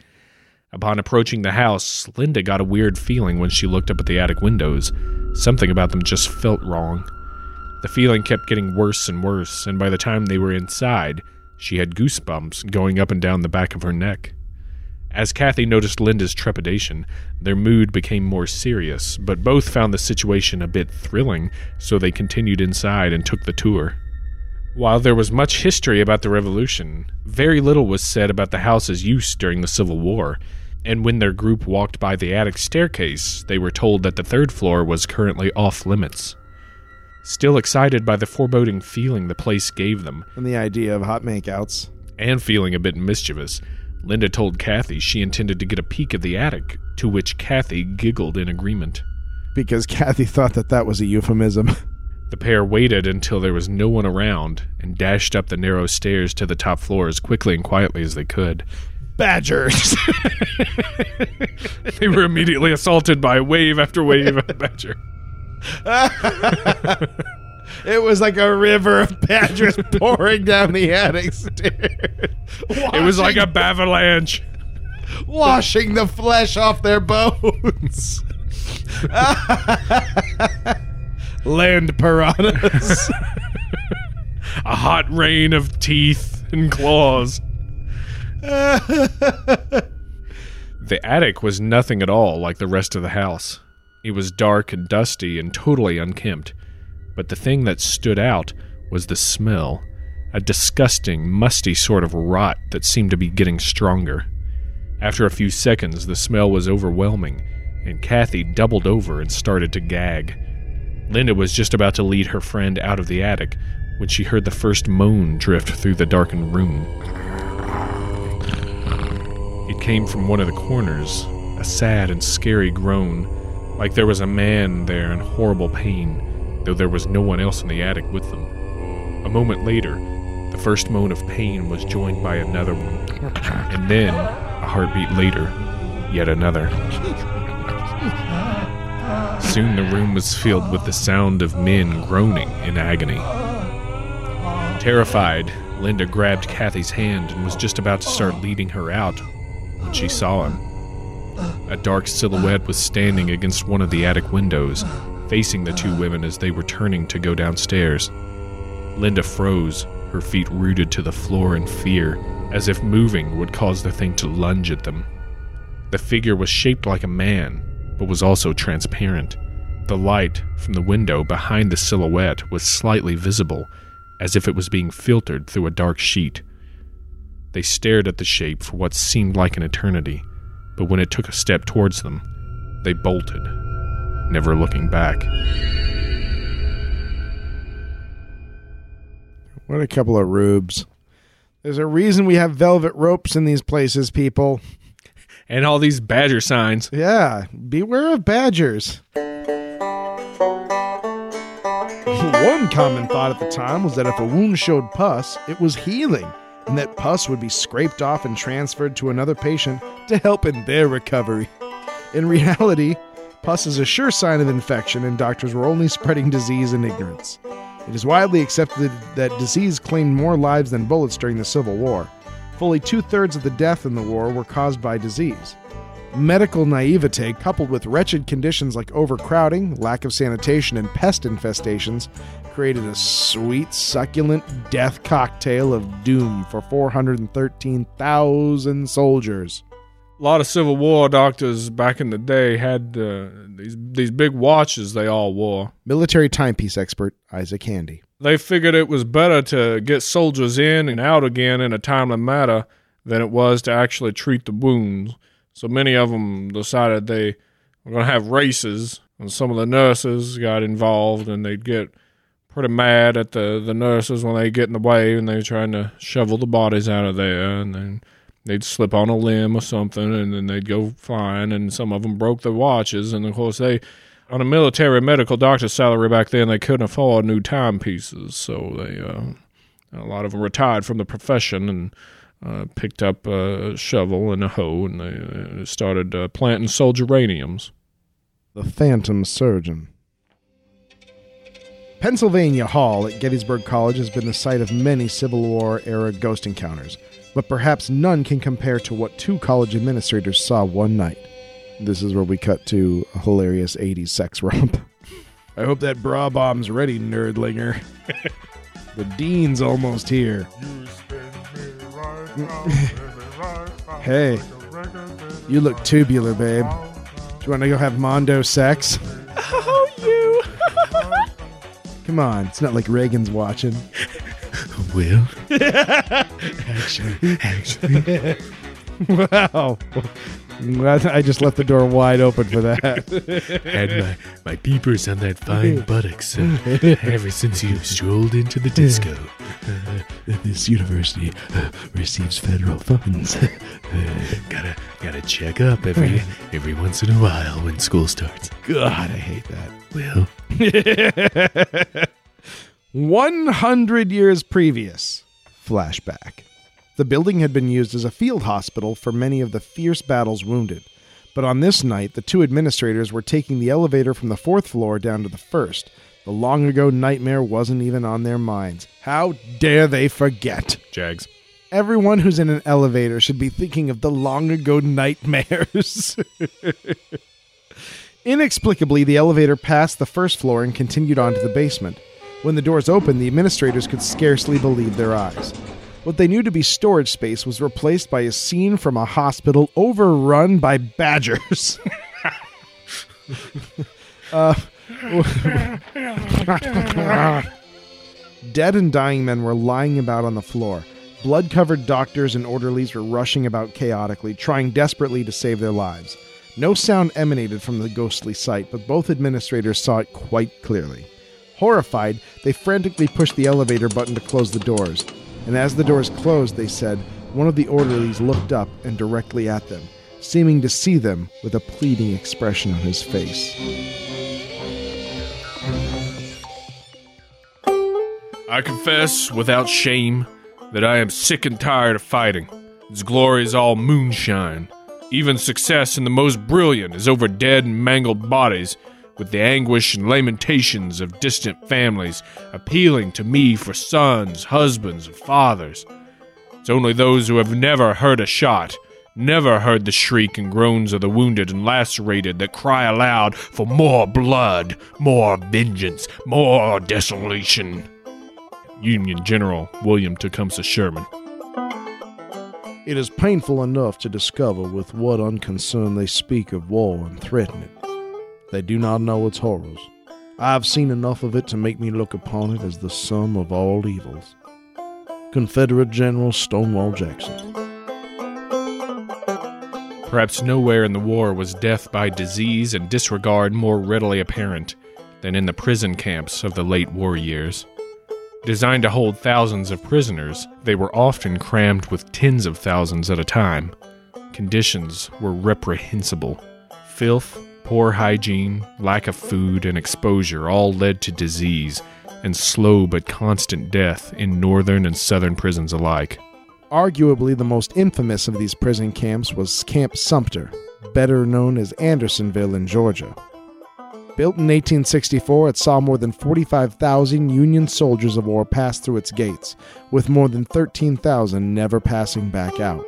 Upon approaching the house, Linda got a weird feeling when she looked up at the attic windows. Something about them just felt wrong. The feeling kept getting worse and worse, and by the time they were inside, she had goosebumps going up and down the back of her neck. As Kathy noticed Linda's trepidation, their mood became more serious, but both found the situation a bit thrilling, so they continued inside and took the tour. While there was much history about the Revolution, very little was said about the house's use during the Civil War, and when their group walked by the attic staircase, they were told that the third floor was currently off limits. Still excited by the foreboding feeling the place gave them, and the idea of hot makeouts. and feeling a bit mischievous, Linda told Kathy she intended to get a peek at the attic, to which Kathy giggled in agreement. Because Kathy thought that that was a euphemism. The pair waited until there was no one around and dashed up the narrow stairs to the top floor as quickly and quietly as they could. Badgers. They were immediately assaulted by wave after wave of badger. It was like a river of badgers pouring down the attic stairs. It was like a bavalanche. washing the flesh off their bones. Land piranhas. A hot rain of teeth and claws. The attic was nothing at all like the rest of the house. It was dark and dusty and totally unkempt. But the thing that stood out was the smell a disgusting, musty sort of rot that seemed to be getting stronger. After a few seconds, the smell was overwhelming, and Kathy doubled over and started to gag. Linda was just about to lead her friend out of the attic when she heard the first moan drift through the darkened room. It came from one of the corners, a sad and scary groan, like there was a man there in horrible pain, though there was no one else in the attic with them. A moment later, the first moan of pain was joined by another one, and then, a heartbeat later, yet another. Soon the room was filled with the sound of men groaning in agony. Terrified, Linda grabbed Kathy's hand and was just about to start leading her out when she saw him. A dark silhouette was standing against one of the attic windows, facing the two women as they were turning to go downstairs. Linda froze, her feet rooted to the floor in fear, as if moving would cause the thing to lunge at them. The figure was shaped like a man, but was also transparent. The light from the window behind the silhouette was slightly visible, as if it was being filtered through a dark sheet. They stared at the shape for what seemed like an eternity, but when it took a step towards them, they bolted, never looking back. What a couple of rubes. There's a reason we have velvet ropes in these places, people. And all these badger signs. Yeah, beware of badgers. One common thought at the time was that if a wound showed pus, it was healing, and that pus would be scraped off and transferred to another patient to help in their recovery. In reality, pus is a sure sign of infection, and doctors were only spreading disease in ignorance. It is widely accepted that disease claimed more lives than bullets during the Civil War. Fully two thirds of the death in the war were caused by disease. Medical naivete, coupled with wretched conditions like overcrowding, lack of sanitation, and pest infestations, created a sweet, succulent death cocktail of doom for 413,000 soldiers. A lot of Civil War doctors back in the day had uh, these these big watches they all wore. Military timepiece expert Isaac Handy. They figured it was better to get soldiers in and out again in a timely manner than it was to actually treat the wounds. So many of them decided they were going to have races, and some of the nurses got involved, and they'd get pretty mad at the, the nurses when they get in the way and they're trying to shovel the bodies out of there, and then they'd slip on a limb or something, and then they'd go flying, and some of them broke their watches, and of course they. On a military medical doctor's salary back then, they couldn't afford new timepieces, so they uh, a lot of them retired from the profession and uh, picked up a shovel and a hoe and they uh, started uh, planting soldier-raniums. The Phantom Surgeon. Pennsylvania Hall at Gettysburg College has been the site of many Civil War era ghost encounters, but perhaps none can compare to what two college administrators saw one night. This is where we cut to a hilarious 80s sex romp. I hope that bra bomb's ready, nerdlinger. the dean's almost here. hey, you look tubular, babe. Do you want to go have Mondo sex? Oh, you! Come on, it's not like Reagan's watching. Will? actually, actually. wow. I just left the door wide open for that. had my, my peepers on that fine buttocks uh, ever since you strolled into the disco. Uh, this university uh, receives federal funds. Gotta gotta check up every every once in a while when school starts. God, I hate that. Well. 100 years previous. Flashback. The building had been used as a field hospital for many of the fierce battles wounded. But on this night, the two administrators were taking the elevator from the fourth floor down to the first. The long ago nightmare wasn't even on their minds. How dare they forget? Jags. Everyone who's in an elevator should be thinking of the long ago nightmares. Inexplicably, the elevator passed the first floor and continued on to the basement. When the doors opened, the administrators could scarcely believe their eyes. What they knew to be storage space was replaced by a scene from a hospital overrun by badgers. uh, Dead and dying men were lying about on the floor. Blood covered doctors and orderlies were rushing about chaotically, trying desperately to save their lives. No sound emanated from the ghostly sight, but both administrators saw it quite clearly. Horrified, they frantically pushed the elevator button to close the doors. And as the doors closed, they said, one of the orderlies looked up and directly at them, seeming to see them with a pleading expression on his face. I confess without shame that I am sick and tired of fighting. Its glory is all moonshine. Even success in the most brilliant is over dead and mangled bodies, with the anguish and lamentations of distant families appealing to me for sons, husbands, and fathers. It's only those who have never heard a shot, never heard the shriek and groans of the wounded and lacerated that cry aloud for more blood, more vengeance, more desolation. Union General William Tecumseh Sherman. It is painful enough to discover with what unconcern they speak of war and threaten it. They do not know its horrors. I have seen enough of it to make me look upon it as the sum of all evils. Confederate General Stonewall Jackson. Perhaps nowhere in the war was death by disease and disregard more readily apparent than in the prison camps of the late war years. Designed to hold thousands of prisoners, they were often crammed with tens of thousands at a time. Conditions were reprehensible. Filth, poor hygiene, lack of food, and exposure all led to disease and slow but constant death in northern and southern prisons alike. Arguably, the most infamous of these prison camps was Camp Sumter, better known as Andersonville in Georgia. Built in 1864, it saw more than 45,000 Union soldiers of war pass through its gates, with more than 13,000 never passing back out.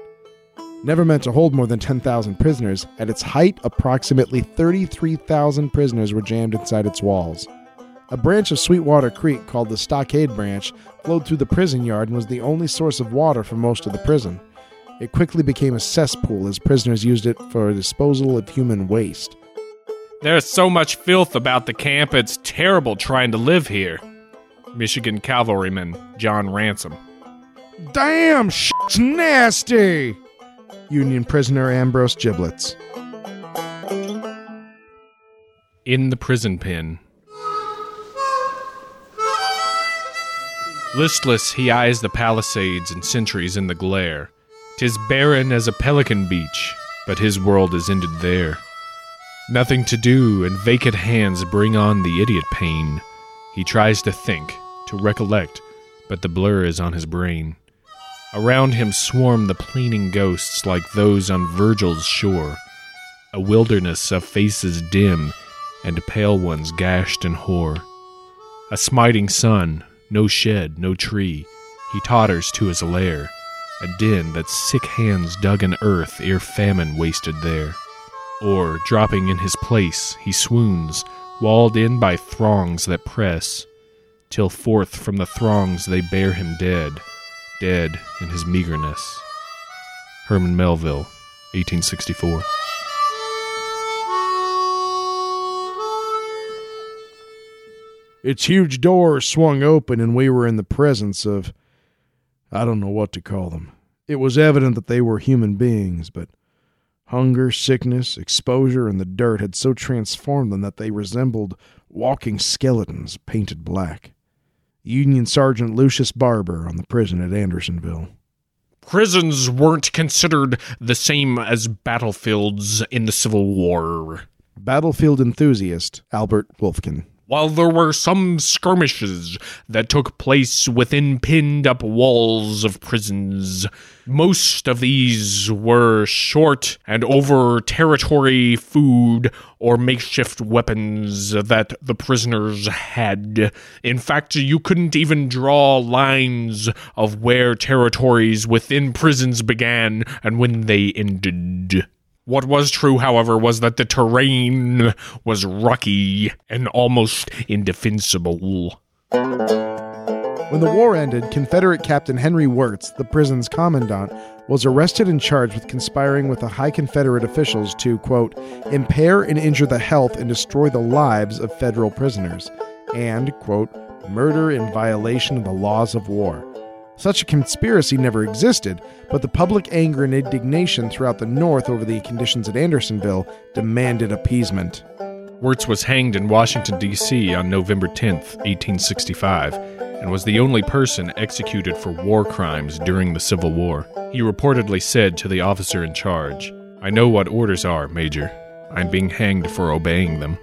Never meant to hold more than 10,000 prisoners, at its height, approximately 33,000 prisoners were jammed inside its walls. A branch of Sweetwater Creek called the Stockade Branch flowed through the prison yard and was the only source of water for most of the prison. It quickly became a cesspool as prisoners used it for disposal of human waste. There's so much filth about the camp, it's terrible trying to live here. Michigan cavalryman John Ransom. Damn, shit's nasty. Union prisoner Ambrose Giblets. In the prison pen. Listless, he eyes the palisades and sentries in the glare. Tis barren as a pelican beach, but his world is ended there. Nothing to do, and vacant hands bring on the idiot pain. He tries to think, to recollect, but the blur is on his brain. Around him swarm the pleading ghosts like those on Virgil's shore, a wilderness of faces dim and pale ones gashed and hoar. A smiting sun, no shed, no tree, he totters to his lair, a den that sick hands dug in earth ere famine wasted there. Or, dropping in his place, he swoons, walled in by throngs that press, till forth from the throngs they bear him dead, dead in his meagerness. Herman Melville, 1864. Its huge doors swung open, and we were in the presence of. I don't know what to call them. It was evident that they were human beings, but hunger, sickness, exposure, and the dirt had so transformed them that they resembled walking skeletons painted black. Union Sergeant Lucius Barber on the prison at Andersonville. Prisons weren't considered the same as battlefields in the Civil War. Battlefield enthusiast Albert Wolfkin. While there were some skirmishes that took place within pinned up walls of prisons, most of these were short and over territory food or makeshift weapons that the prisoners had. In fact, you couldn't even draw lines of where territories within prisons began and when they ended. What was true, however, was that the terrain was rocky and almost indefensible. When the war ended, Confederate Captain Henry Wirz, the prison's commandant, was arrested and charged with conspiring with the high Confederate officials to, quote, impair and injure the health and destroy the lives of federal prisoners, and, quote, murder in violation of the laws of war. Such a conspiracy never existed, but the public anger and indignation throughout the North over the conditions at Andersonville demanded appeasement. Wirz was hanged in Washington, D.C. on November 10, 1865, and was the only person executed for war crimes during the Civil War. He reportedly said to the officer in charge, I know what orders are, Major. I'm being hanged for obeying them.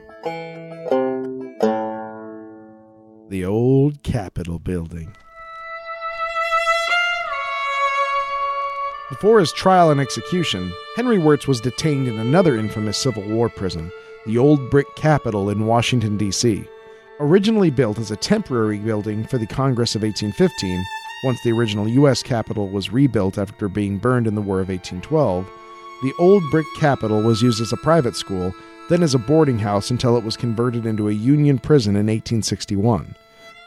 The old Capitol building. Before his trial and execution, Henry Wirz was detained in another infamous Civil War prison, the Old Brick Capitol in Washington, D.C. Originally built as a temporary building for the Congress of 1815, once the original U.S. Capitol was rebuilt after being burned in the War of 1812, the Old Brick Capitol was used as a private school, then as a boarding house until it was converted into a Union prison in 1861.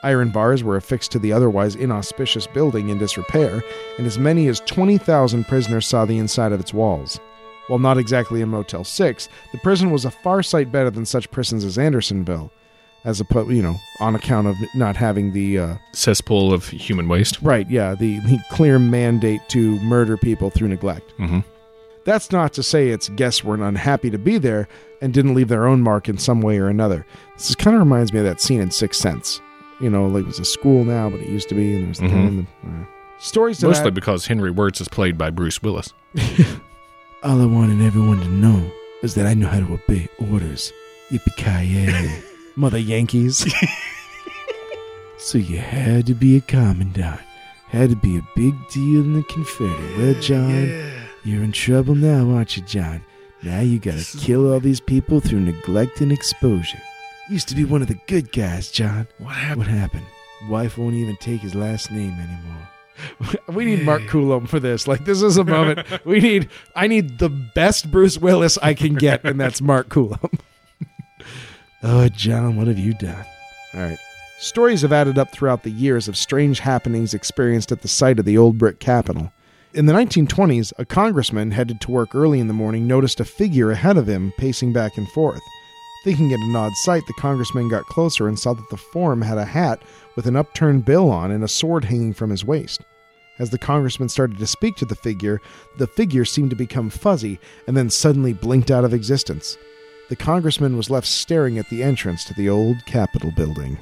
Iron bars were affixed to the otherwise inauspicious building in disrepair, and as many as 20,000 prisoners saw the inside of its walls. While not exactly a Motel 6, the prison was a far sight better than such prisons as Andersonville, as a you know, on account of not having the uh, Cesspool of human waste. right, yeah, the, the clear mandate to murder people through neglect. hmm That's not to say its guests weren't unhappy to be there and didn't leave their own mark in some way or another. This kind of reminds me of that scene in Sixth Sense You know, like it was a school now, but it used to be, and there was the uh, stories Mostly because Henry Wirz is played by Bruce Willis. All I wanted everyone to know is that I know how to obey orders. Yippee-ki-yay. Mother Yankees. so you had to be a commandant. Had to be a big deal in the Confederate. Well, John, you're in trouble now, aren't you, John? Now you gotta kill all these people through neglect and exposure. Used to be one of the good guys, John. What happened? What happened? Wife won't even take his last name anymore. we need Mark Coulomb for this. Like this is a moment we need. I need the best Bruce Willis I can get, and that's Mark Coulomb. Oh, John, what have you done? All right. Stories have added up throughout the years of strange happenings experienced at the site of the old brick capitol. In the 1920s, a congressman headed to work early in the morning noticed a figure ahead of him pacing back and forth. Thinking it an odd sight, the congressman got closer and saw that the form had a hat with an upturned bill on and a sword hanging from his waist. As the congressman started to speak to the figure, the figure seemed to become fuzzy and then suddenly blinked out of existence. The congressman was left staring at the entrance to the old Capitol building.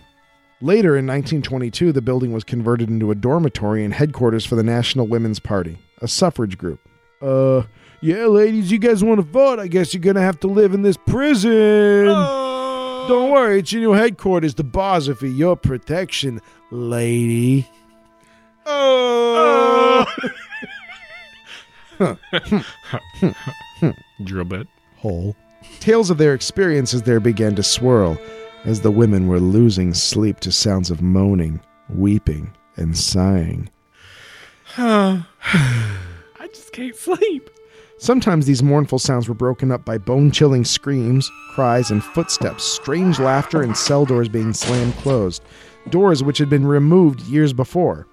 Later in 1922, the building was converted into a dormitory and headquarters for the National Women's Party, a suffrage group. Uh, yeah, ladies, you guys want to vote? I guess you're gonna have to live in this prison. Oh. Don't worry, it's your new headquarters. The bars are for your protection, lady. Oh! Drill bit. Hole. Tales of their experiences there began to swirl as the women were losing sleep to sounds of moaning, weeping, and sighing. Huh. I just can't sleep. Sometimes these mournful sounds were broken up by bone chilling screams, cries, and footsteps, strange laughter, and cell doors being slammed closed, doors which had been removed years before.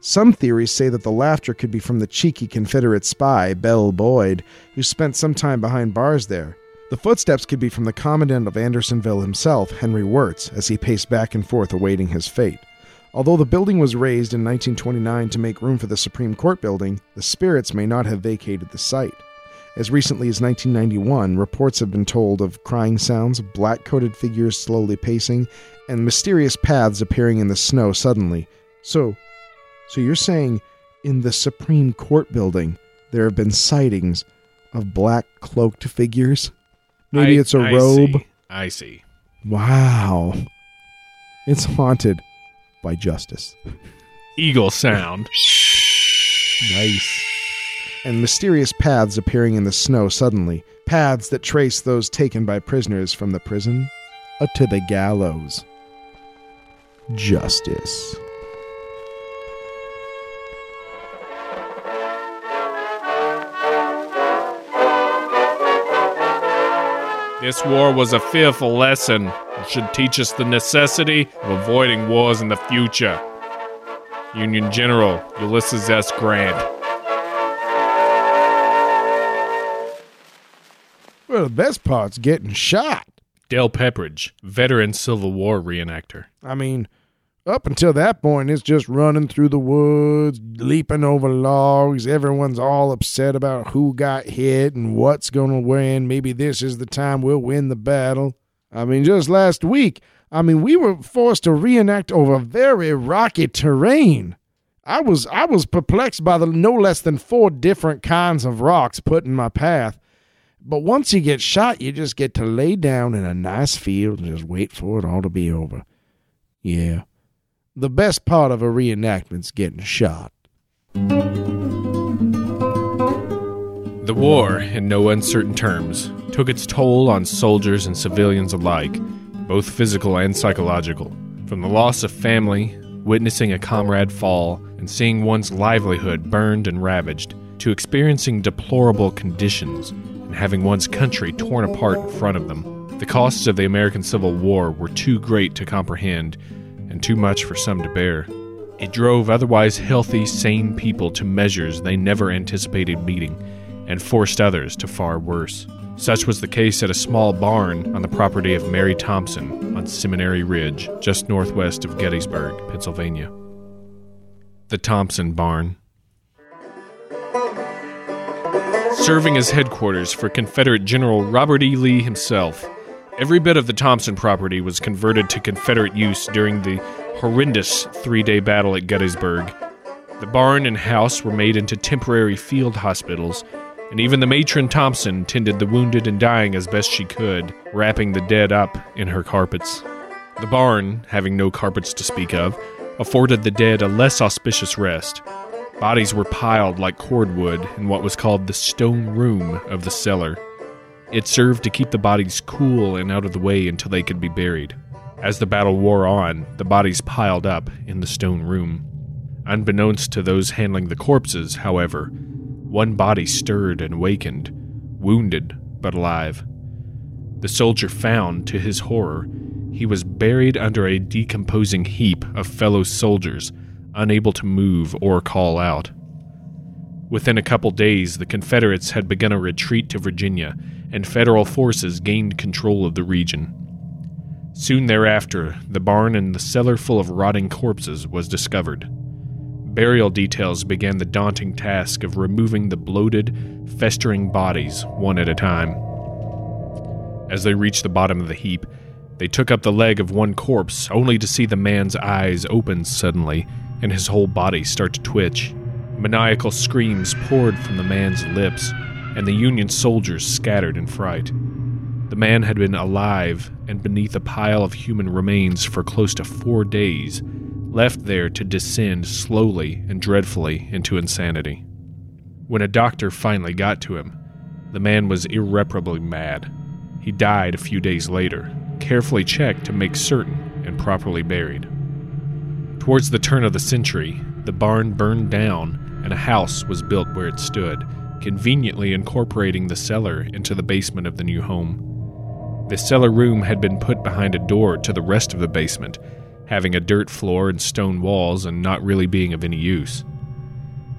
Some theories say that the laughter could be from the cheeky Confederate spy, Belle Boyd, who spent some time behind bars there. The footsteps could be from the commandant of Andersonville himself, Henry Wirz, as he paced back and forth awaiting his fate. Although the building was razed in 1929 to make room for the Supreme Court building, the spirits may not have vacated the site. As recently as 1991, reports have been told of crying sounds, black coated figures slowly pacing, and mysterious paths appearing in the snow suddenly. So, so you're saying in the Supreme Court building there have been sightings of black cloaked figures? Maybe I- it's a I robe. see. I see. Wow. It's haunted by justice. Eagle sound. Nice. And mysterious paths appearing in the snow suddenly. Paths that trace those taken by prisoners from the prison to the gallows. Justice. This war was a fearful lesson. It should teach us the necessity of avoiding wars in the future. Union General Ulysses S. Grant. Well, the best part's getting shot. Dale Pepperidge, veteran Civil War reenactor. I mean, up until that point, it's just running through the woods, leaping over logs. Everyone's all upset about who got hit and what's going to win. Maybe this is the time we'll win the battle. I mean, just last week, I mean, we were forced to reenact over very rocky terrain. I was I was perplexed by the no less than four different kinds of rocks put in my path. But once you get shot, you just get to lay down in a nice field and just wait for it all to be over. Yeah. The best part of a reenactment's getting shot. The war, in no uncertain terms, took its toll on soldiers and civilians alike, both physical and psychological. From the loss of family, witnessing a comrade fall, and seeing one's livelihood burned and ravaged, to experiencing deplorable conditions and having one's country torn apart in front of them. The costs of the American Civil War were too great to comprehend and too much for some to bear. It drove otherwise healthy, sane people to measures they never anticipated meeting, and forced others to far worse. Such was the case at a small barn on the property of Mary Thompson on Seminary Ridge, just northwest of Gettysburg, Pennsylvania. The Thompson Barn. Serving as headquarters for Confederate General Robert E. Lee himself, every bit of the Thompson property was converted to Confederate use during the horrendous three day battle at Gettysburg. The barn and house were made into temporary field hospitals, and even the matron Thompson tended the wounded and dying as best she could, wrapping the dead up in her carpets. The barn, having no carpets to speak of, afforded the dead a less auspicious rest. Bodies were piled like cordwood in what was called the stone room of the cellar. It served to keep the bodies cool and out of the way until they could be buried. As the battle wore on, the bodies piled up in the stone room. Unbeknownst to those handling the corpses, however, one body stirred and wakened, wounded but alive. The soldier found, to his horror, he was buried under a decomposing heap of fellow soldiers, unable to move or call out. Within a couple days, the Confederates had begun a retreat to Virginia, and Federal forces gained control of the region. Soon thereafter, the barn and the cellar full of rotting corpses was discovered. Burial details began the daunting task of removing the bloated, festering bodies one at a time. As they reached the bottom of the heap, they took up the leg of one corpse only to see the man's eyes open suddenly and his whole body start to twitch. Maniacal screams poured from the man's lips, and the Union soldiers scattered in fright. The man had been alive and beneath a pile of human remains for close to four days, left there to descend slowly and dreadfully into insanity. When a doctor finally got to him, the man was irreparably mad. He died a few days later, carefully checked to make certain and properly buried. Towards the turn of the century, the barn burned down and a house was built where it stood, conveniently incorporating the cellar into the basement of the new home. The cellar room had been put behind a door to the rest of the basement, having a dirt floor and stone walls and not really being of any use.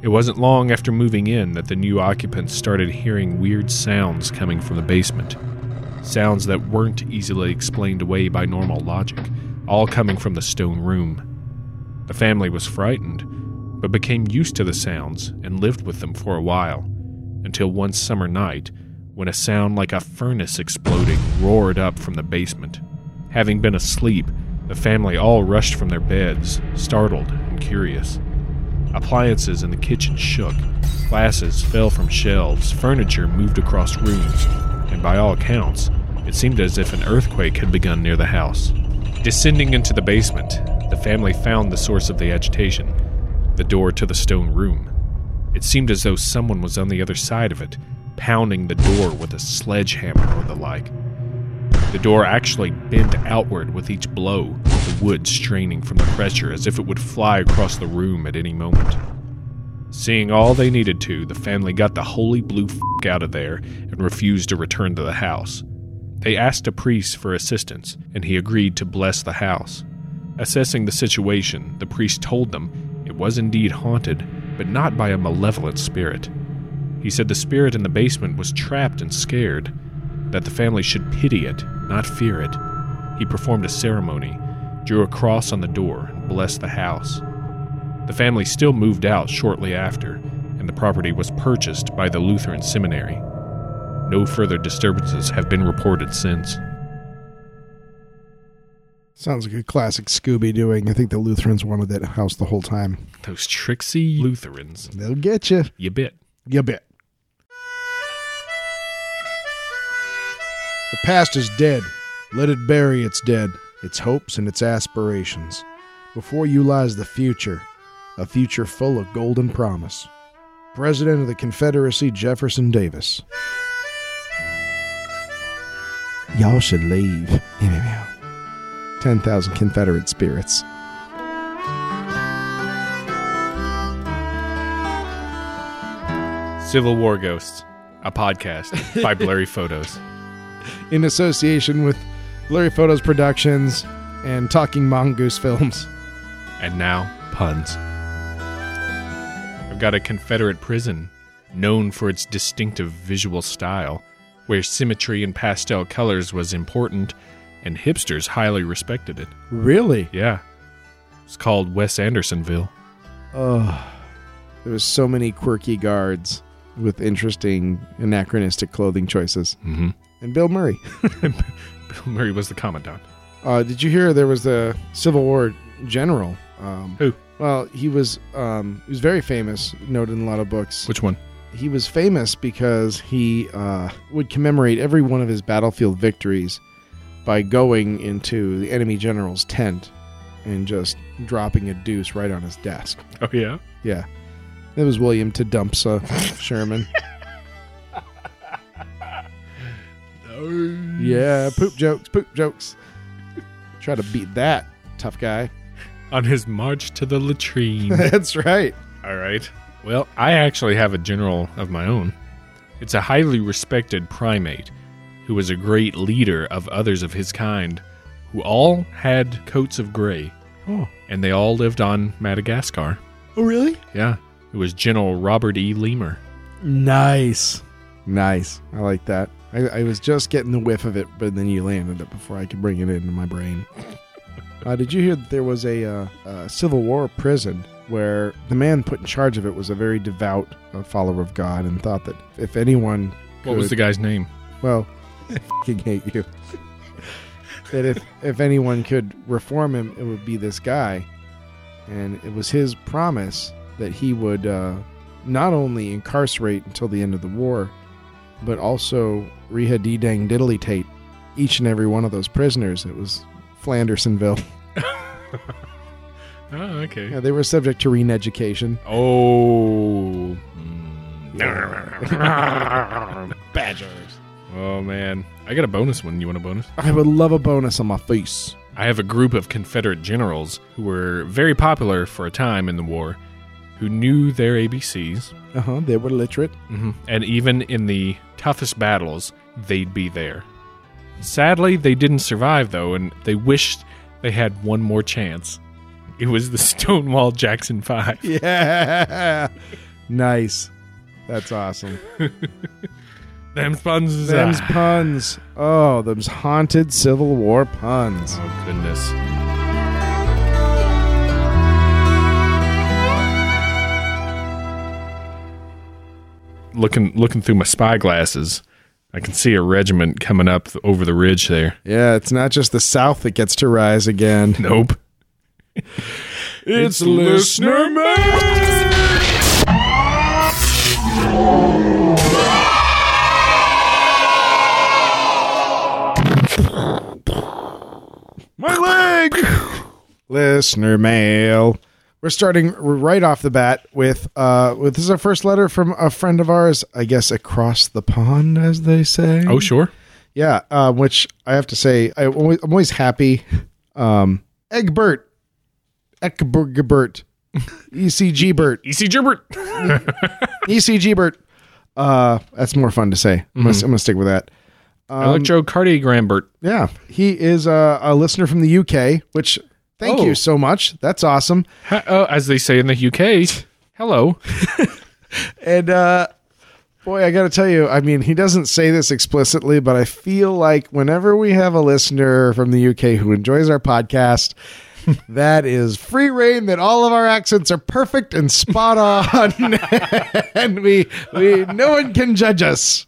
It wasn't long after moving in that the new occupants started hearing weird sounds coming from the basement. Sounds that weren't easily explained away by normal logic, all coming from the stone room. The family was frightened, but became used to the sounds and lived with them for a while, until one summer night when a sound like a furnace exploding roared up from the basement. Having been asleep, the family all rushed from their beds, startled and curious. Appliances in the kitchen shook, glasses fell from shelves, furniture moved across rooms, and by all accounts, it seemed as if an earthquake had begun near the house. Descending into the basement, the family found the source of the agitation the door to the stone room. It seemed as though someone was on the other side of it, pounding the door with a sledgehammer or the like. The door actually bent outward with each blow, the wood straining from the pressure as if it would fly across the room at any moment. Seeing all they needed to, the family got the holy blue f out of there and refused to return to the house. They asked a priest for assistance, and he agreed to bless the house. Assessing the situation, the priest told them was indeed haunted, but not by a malevolent spirit. He said the spirit in the basement was trapped and scared, that the family should pity it, not fear it. He performed a ceremony, drew a cross on the door, and blessed the house. The family still moved out shortly after, and the property was purchased by the Lutheran seminary. No further disturbances have been reported since. Sounds like a classic Scooby doing. I think the Lutherans wanted that house the whole time. Those tricksy Lutherans. They'll get you. You bit. You bet. The past is dead. Let it bury its dead, its hopes and its aspirations. Before you lies the future, a future full of golden promise. President of the Confederacy Jefferson Davis. Y'all should leave. 10,000 Confederate spirits. Civil War Ghosts, a podcast by Blurry Photos. In association with Blurry Photos Productions and Talking Mongoose Films. And now, puns. I've got a Confederate prison known for its distinctive visual style, where symmetry and pastel colors was important, and hipsters highly respected it. Really? Yeah. It's called Wes Andersonville. Oh, there was so many quirky guards with interesting anachronistic clothing choices. Mm-hmm. And Bill Murray. Bill Murray was the commandant. Uh, did you hear there was the Civil War general. Um, Who? Well, he was um, he was very famous, noted in a lot of books. Which one? He was famous because he uh, would commemorate every one of his battlefield victories by going into the enemy general's tent and just dropping a deuce right on his desk. Oh yeah. Yeah, That was William Tecumseh Sherman. Yeah, poop jokes, poop jokes. Try to beat that, tough guy. On his march to the latrine. That's right. All right. Well, I actually have a general of my own. It's a highly respected primate who was a great leader of others of his kind, who all had coats of gray, Oh, and they all lived on Madagascar. oh really? Yeah. It was General Robert E. Lemur. Nice. Nice. I like that. I, I was just getting the whiff of it, but then you landed it before I could bring it into my brain. Uh, did you hear that there was a, uh, a Civil War prison where the man put in charge of it was a very devout uh, follower of God and thought that if anyone. What was the guy's name? Well, I fucking hate you. that if if anyone could reform him, it would be this guy, and it was his promise that he would uh, not only incarcerate until the end of the war, but also rehadi dang diddly tate each and every one of those prisoners. It was Flandersonville. Oh, okay. Yeah, they were subject to re-education. Oh. Badgers. Oh, man. I got a bonus one. You want a bonus? I would love a bonus on my face. I have a group of Confederate generals who were very popular for a time in the war, who knew their ABCs, Uh huh. They were literate. Mm-hmm. and even in the toughest battles, they'd be there. Sadly, they didn't survive, though, and they wished they had one more chance. It was the Stonewall Jackson Five. Yeah. nice. That's awesome. Them's puns. Them's ah. puns. Oh, them's haunted Civil War puns. Oh, goodness. Looking looking through my spy glasses, I can see a regiment coming up over the ridge there. Yeah, it's not just the South that gets to rise again. Nope. It's Listener My leg! Listener mail. We're starting right off the bat with uh with this is our first letter from a friend of ours, I guess across the pond, as they say. Oh, sure. Yeah, uh, which I have to say, I, always- I'm always happy. Um, Egbert, Egbert, ECG Bert, EC Gerbert. ECG Bert. Uh, that's more fun to say. I'm, gonna, I'm gonna stick with that. Electrocardiogram Bert. Yeah, he is uh, a listener from the UK, which thank Oh. you so much. That's awesome. Ha- oh, as they say in the UK. Hello. And uh boy, I got to tell you, I mean, he doesn't say this explicitly, but I feel like whenever we have a listener from the UK who enjoys our podcast, that is free reign that all of our accents are perfect and spot on and we we no one can judge us.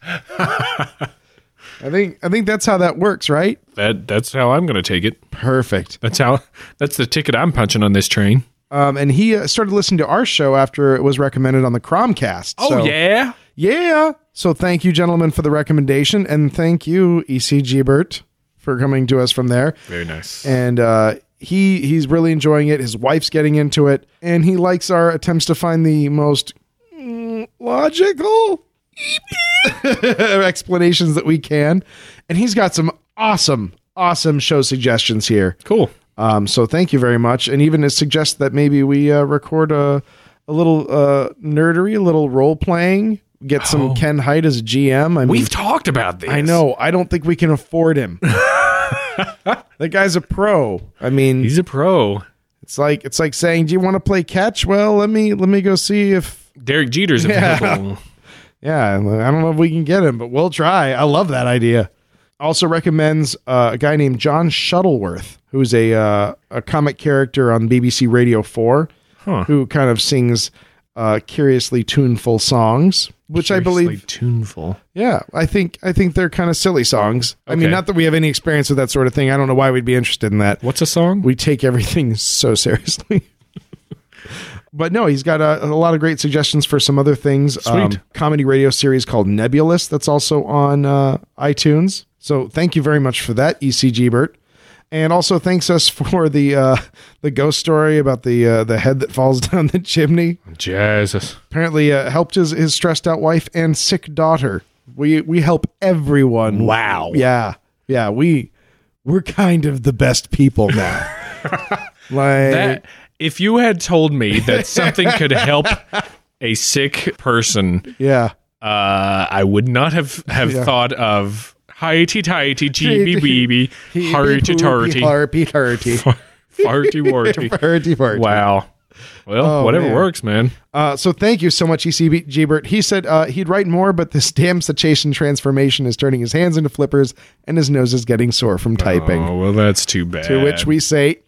I think I think that's how that works, right? That that's how I'm going to take it. Perfect. That's how. That's the ticket I'm punching on this train. Um, and he uh, started listening to our show after it was recommended on the Cromcast. Oh So- yeah. Yeah. So thank you, gentlemen, for the recommendation, and thank you, ECG Bert, for coming to us from there. Very nice. And uh, he he's really enjoying it. His wife's getting into it, and he likes our attempts to find the most mm, logical explanations that we can. And he's got some awesome, awesome show suggestions here. Cool. Um, so thank you very much. And even it suggests that maybe we uh, record a a little uh, nerdery, a little role playing. Get some Ken Height as a GM. I mean, We've talked about this. I know. I don't think we can afford him. the guy's a pro. I mean, He's a pro. it's like it's like saying, "Do you want to play catch?" Well, let me let me go see if. Derek Jeter's available. Yeah, I don't know if we can get him, but we'll try. I love that idea. Also recommends uh, a guy named John Shuttleworth, who's a uh, a comic character on BBC Radio Four, Huh. who kind of sings uh, curiously tuneful songs. which I Curiously believe tuneful. Yeah, I think I think they're kind of silly songs. I mean, not that we have any experience with that sort of thing. I don't know why we'd be interested in that. What's a song? We take everything so seriously. but no, he's got a, a lot of great suggestions for some other things. Sweet. comedy radio series called Nebulous that's also on uh, iTunes. So thank you very much for that, ECG Bert. And also thanks us for the uh, the ghost story about the uh, the head that falls down the chimney Jesus. apparently uh, helped his, his stressed out wife and sick daughter. We we help everyone. Wow. Yeah. Yeah, we we're kind of the best people now. like That if you had told me that something could help a sick person, yeah. uh, I would not have have Yeah. thought of highty tighty jeeby weeby harty tarty Harpy tarty. farty warty. Harty farty. Wow. Well, Oh, whatever man. works, man. Uh, so thank you so much, ECB Gbert. He said uh, he'd write more, but this damn cetacean transformation is turning his hands into flippers and his nose is getting sore from typing. Oh well, that's too bad. to which we say,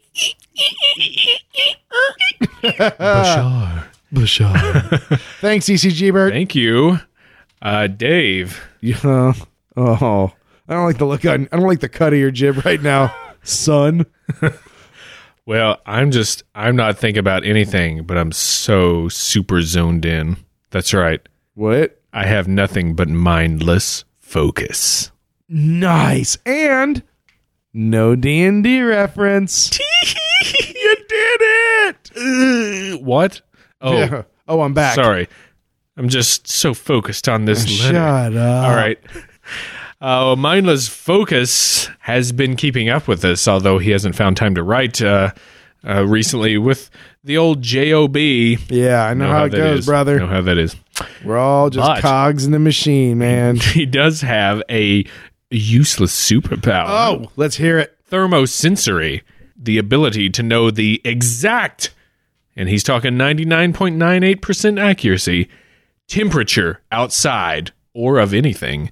Bashar. Bashar. thanks, ECG Bert. thank you, uh, Dave. Yeah. Oh, I don't like the look on. I don't like the cut of your jib right now, son. Well, I'm just I'm not thinking about anything, but I'm so super zoned in. That's right. What? I have nothing but mindless focus. Nice and no D and D reference. You did it. what? Oh, Yeah. Oh, I'm back. sorry. I'm just so focused on this letter. Shut up. All right. Uh, mindless focus has been keeping up with us, although he hasn't found time to write uh, uh, recently with the old job. Yeah, I know, Know how, it goes, is. brother. Know how that is. We're all just But- cogs in the machine, man. He does have a useless superpower. oh, let's hear it. thermosensory, the ability to know the exact, and he's talking 99.98% accuracy, temperature outside or of anything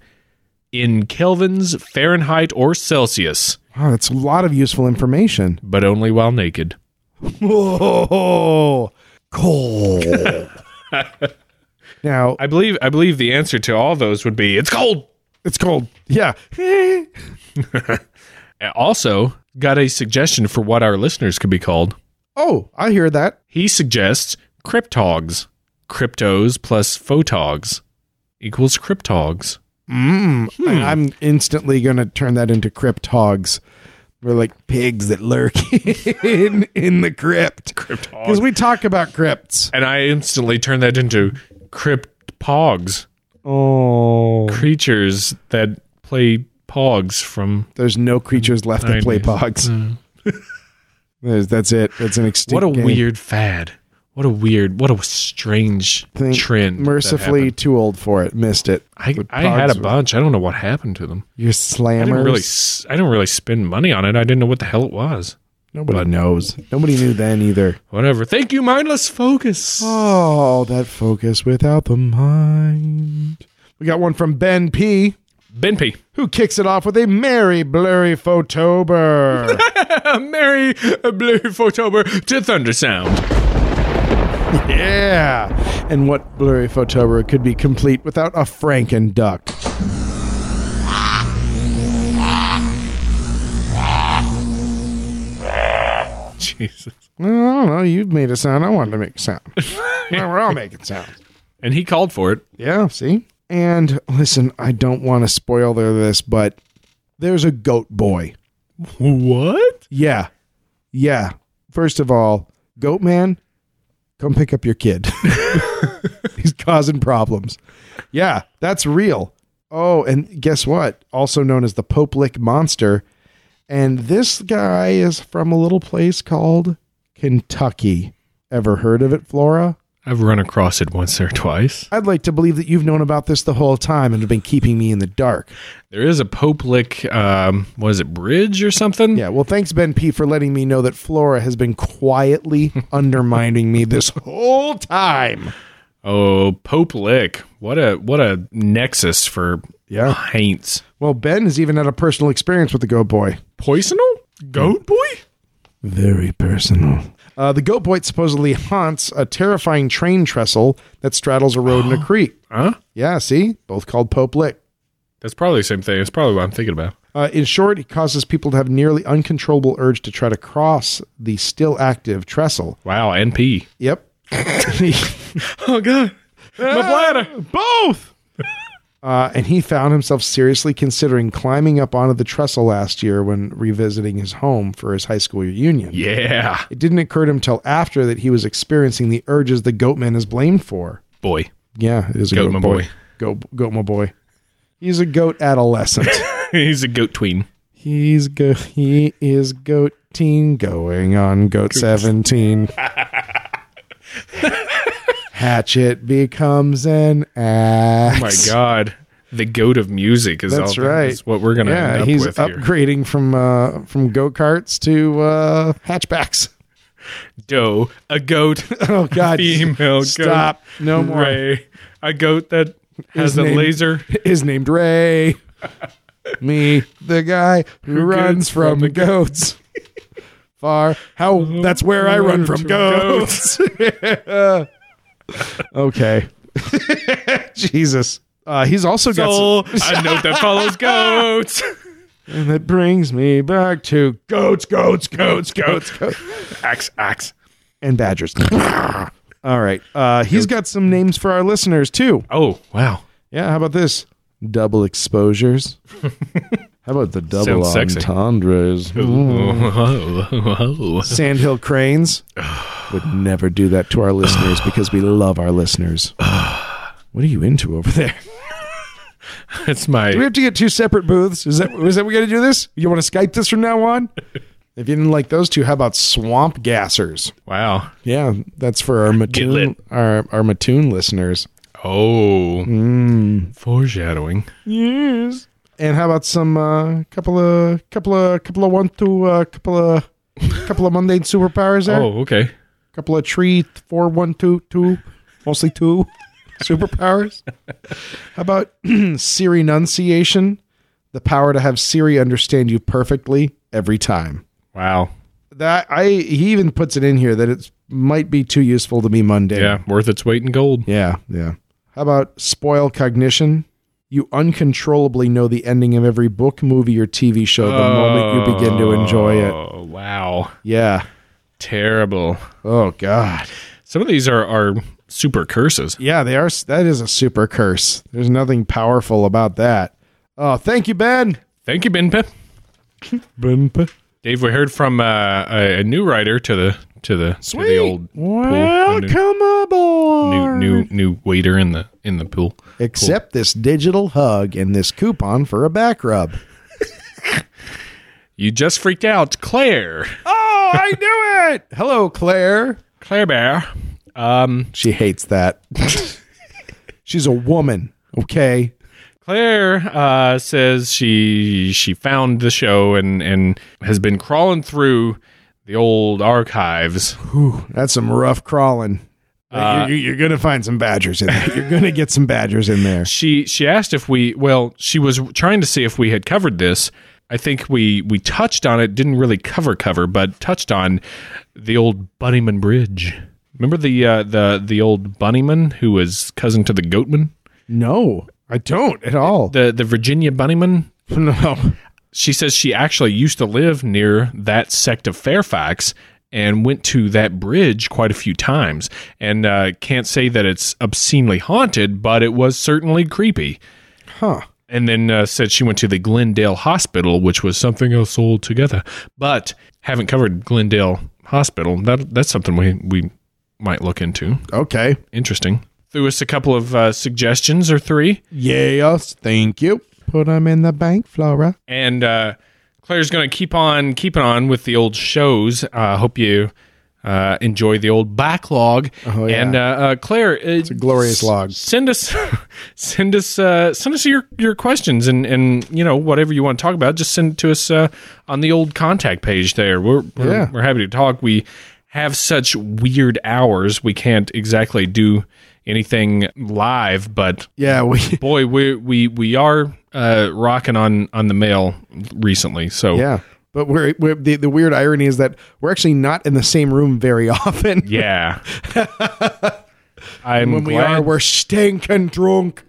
in kelvins, Fahrenheit, or Celsius, Wow, that's a lot of useful information. but only while naked. Whoa, cold. now I believe I believe the answer to all those would be it's cold. it's cold. Yeah. Also, got a suggestion for what our listeners could be called. oh, I hear that. He suggests cryptogs. Cryptos plus photogs equals cryptogs. Mm, I- I'm instantly going to turn that into cryptogs. We're like pigs that lurk in in the crypt. Because we talk about crypts. And I instantly turn that into crypt pogs. Oh, Creatures that play pogs from there's no creatures left that play pogs. That's it. That's an extinct. What a game. weird fad. What a weird, what a strange Think trend. Mercifully, too old for it. Missed it. I, I had a bunch. I don't know what happened to them. Your I slammers. didn't really, I didn't really spend money on it. I didn't know what the hell it was. Nobody knows. Nobody knew then either. Whatever. Thank you, mindless focus. Oh, that focus without the mind. We got one from Ben P, Ben P. who kicks it off with a merry blurry photober. Merry uh, Blue Photober to Thunder Sound. yeah. And what blurry photober could be complete without a Franken duck? Jesus. I don't know. You've made a sound. I wanted to make a sound. well, we're all making sounds. And he called for it. Yeah, see? And listen, I don't want to spoil this, but there's a goat boy. What? Yeah. Yeah. First of all, goat man, come pick up your kid. He's causing problems. Yeah, that's real. Oh, and guess what? Also known as the Pope Lick Monster. And this guy is from a little place called Kentucky. Ever heard of it, Flora? I've run across it once or twice. I'd like to believe that you've known about this the whole time and have been keeping me in the dark. There is a Pope Lick, um, what is it, bridge or something? Yeah, well, thanks, Ben P, for letting me know that Flora has been quietly undermining me this whole time. Oh, Pope Lick. What a what a nexus for Yeah. haints. Well, Ben has even had a personal experience with the goat boy. Poisonal? Goat boy? Very personal. Uh, the goat boy supposedly haunts a terrifying train trestle that straddles a road in a creek. Huh? Yeah, see? Both called Pope Lick. That's probably the same thing. It's probably what I'm thinking about. Uh, in short, it causes people to have nearly uncontrollable urge to try to cross the still active trestle. Wow, NP. Yep. Oh god, my bladder. Both. Uh, and he found himself seriously considering climbing up onto the trestle last year when revisiting his home for his high school reunion. Yeah, It didn't occur to him till after that he was experiencing the urges the goatman is blamed for. boy. Yeah, it is a Goat goat, my boy. boy. Goat, goat my boy. He's a goat adolescent. He's a goat tween. He's go. He is goat teen going on goat seventeen. Hatchet becomes an axe. Oh my god, the goat of music is That's all, right. is what we're gonna end Yeah, up he's with here. upgrading from uh, from go karts to uh, hatchbacks. Doe, a goat, Oh God! female Stop! goat. No more. Ray, a goat that has a laser. is named Ray. Me, the guy who, runs gets from, from the goats. Far. How? That's where I run from From goats. Okay. Jesus. Uh, he's also got some, a note that follows goats. and that brings me back to goats, goats, goats, goats, goats, axe, axe. and badgers. All right. Uh, he's got some names for our listeners too. Oh wow, Yeah, how about this? Double exposures. How about the double Sounds entendres? Sandhill cranes. Would never do that to our listeners because we love our listeners. what are you into over there? It's my Do we have to get two separate booths? Is that is that we got to do this? You want to Skype this from now on? If you didn't like those two, how about swamp gassers? wow. Yeah, that's for our Mattoon our our Mattoon listeners. Oh, Hmm. foreshadowing. Yes. And how about some uh, couple of couple of couple of one two uh, couple of couple of mundane superpowers there? Oh, okay. couple of tree four one two two mostly two superpowers how about siri enunciation the power to have siri understand you perfectly every time Wow. that i he even puts it in here that it might be too useful to be mundane Yeah, worth its weight in gold. yeah yeah how about spoil cognition you uncontrollably know the ending of every book movie or tv show the moment you begin to enjoy it Oh, wow. yeah Terrible. oh god Some of these are, are super curses. Yeah, they are. That is a super curse. There's nothing powerful about that. Oh, thank you, Ben. Thank you, Ben Pip. Ben. Dave, we heard from uh, a, a new writer to the to the to the old pool. Welcome aboard. New new new waiter in the in the pool. Accept this digital hug and this coupon for a back rub. You just freaked out, Claire. Oh, I knew it. Hello, Claire. Claire Bear. Um, She hates that. She's a woman. Okay. Claire uh, says she she found the show and and has been crawling through the old archives. Whew, That's some rough crawling. Uh, you're, you're gonna find some badgers in there. You're gonna get some badgers in there. She she asked if we well she was trying to see if we had covered this. I think we we touched on it, didn't really cover cover, but touched on the old Bunnyman Bridge. Remember the uh, the the old Bunnyman who was cousin to the Goatman, No, I don't at all. the the Virginia Bunnyman. no. She says she actually used to live near that sect of Fairfax and went to that bridge quite a few times. And uh, can't say that it's obscenely haunted, but it was certainly creepy. Huh. and then uh, said she went to the Glendale Hospital, which was something else altogether. But haven't covered Glendale Hospital. That that's something we we might look into. Okay. Interesting. Threw us a couple of uh, suggestions or three, Yes. Thank you. Put them in the bank, Flora. and uh, Claire's going to keep on keeping on with the old shows. Uh, hope you. Uh, enjoy the old backlog, Oh, yeah. and uh, uh, Claire, it's a glorious log. Send us, send us, uh, send us your your questions and and you know whatever you want to talk about. Just send it to us uh, on the old contact page there. We're we're, Yeah. we're happy to talk. We have such weird hours. We can't exactly do anything live, but Yeah, we. boy, we we we are uh, rocking on on the mail recently. So Yeah. But we're, we're the, the weird irony is that we're actually not in the same room very often. Yeah. I'm when we are, we're stinking drunk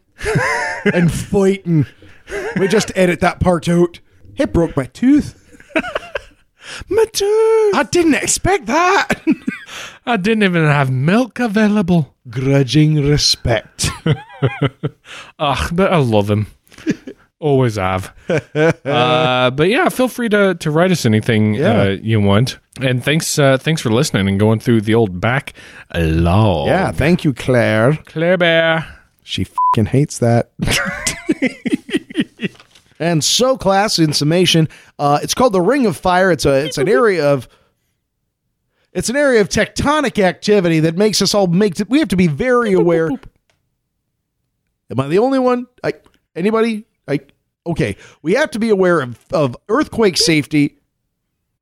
and fighting. We just edit that part out. It broke my tooth. My tooth. I didn't expect that. I didn't even have milk available. Grudging respect. Ugh, but I love him. Always have. uh, but yeah, feel free to, to write us anything Yeah. uh, you want. And thanks uh, thanks for listening and going through the old back log. yeah, thank you, Claire. Claire Bear. She fucking hates that. And so, class, in summation, uh, it's called the Ring of Fire. It's a it's an area of it's an area of tectonic activity that makes us all make we have to be very aware. Am I the only one? I anybody? I okay. We have to be aware of of earthquake safety.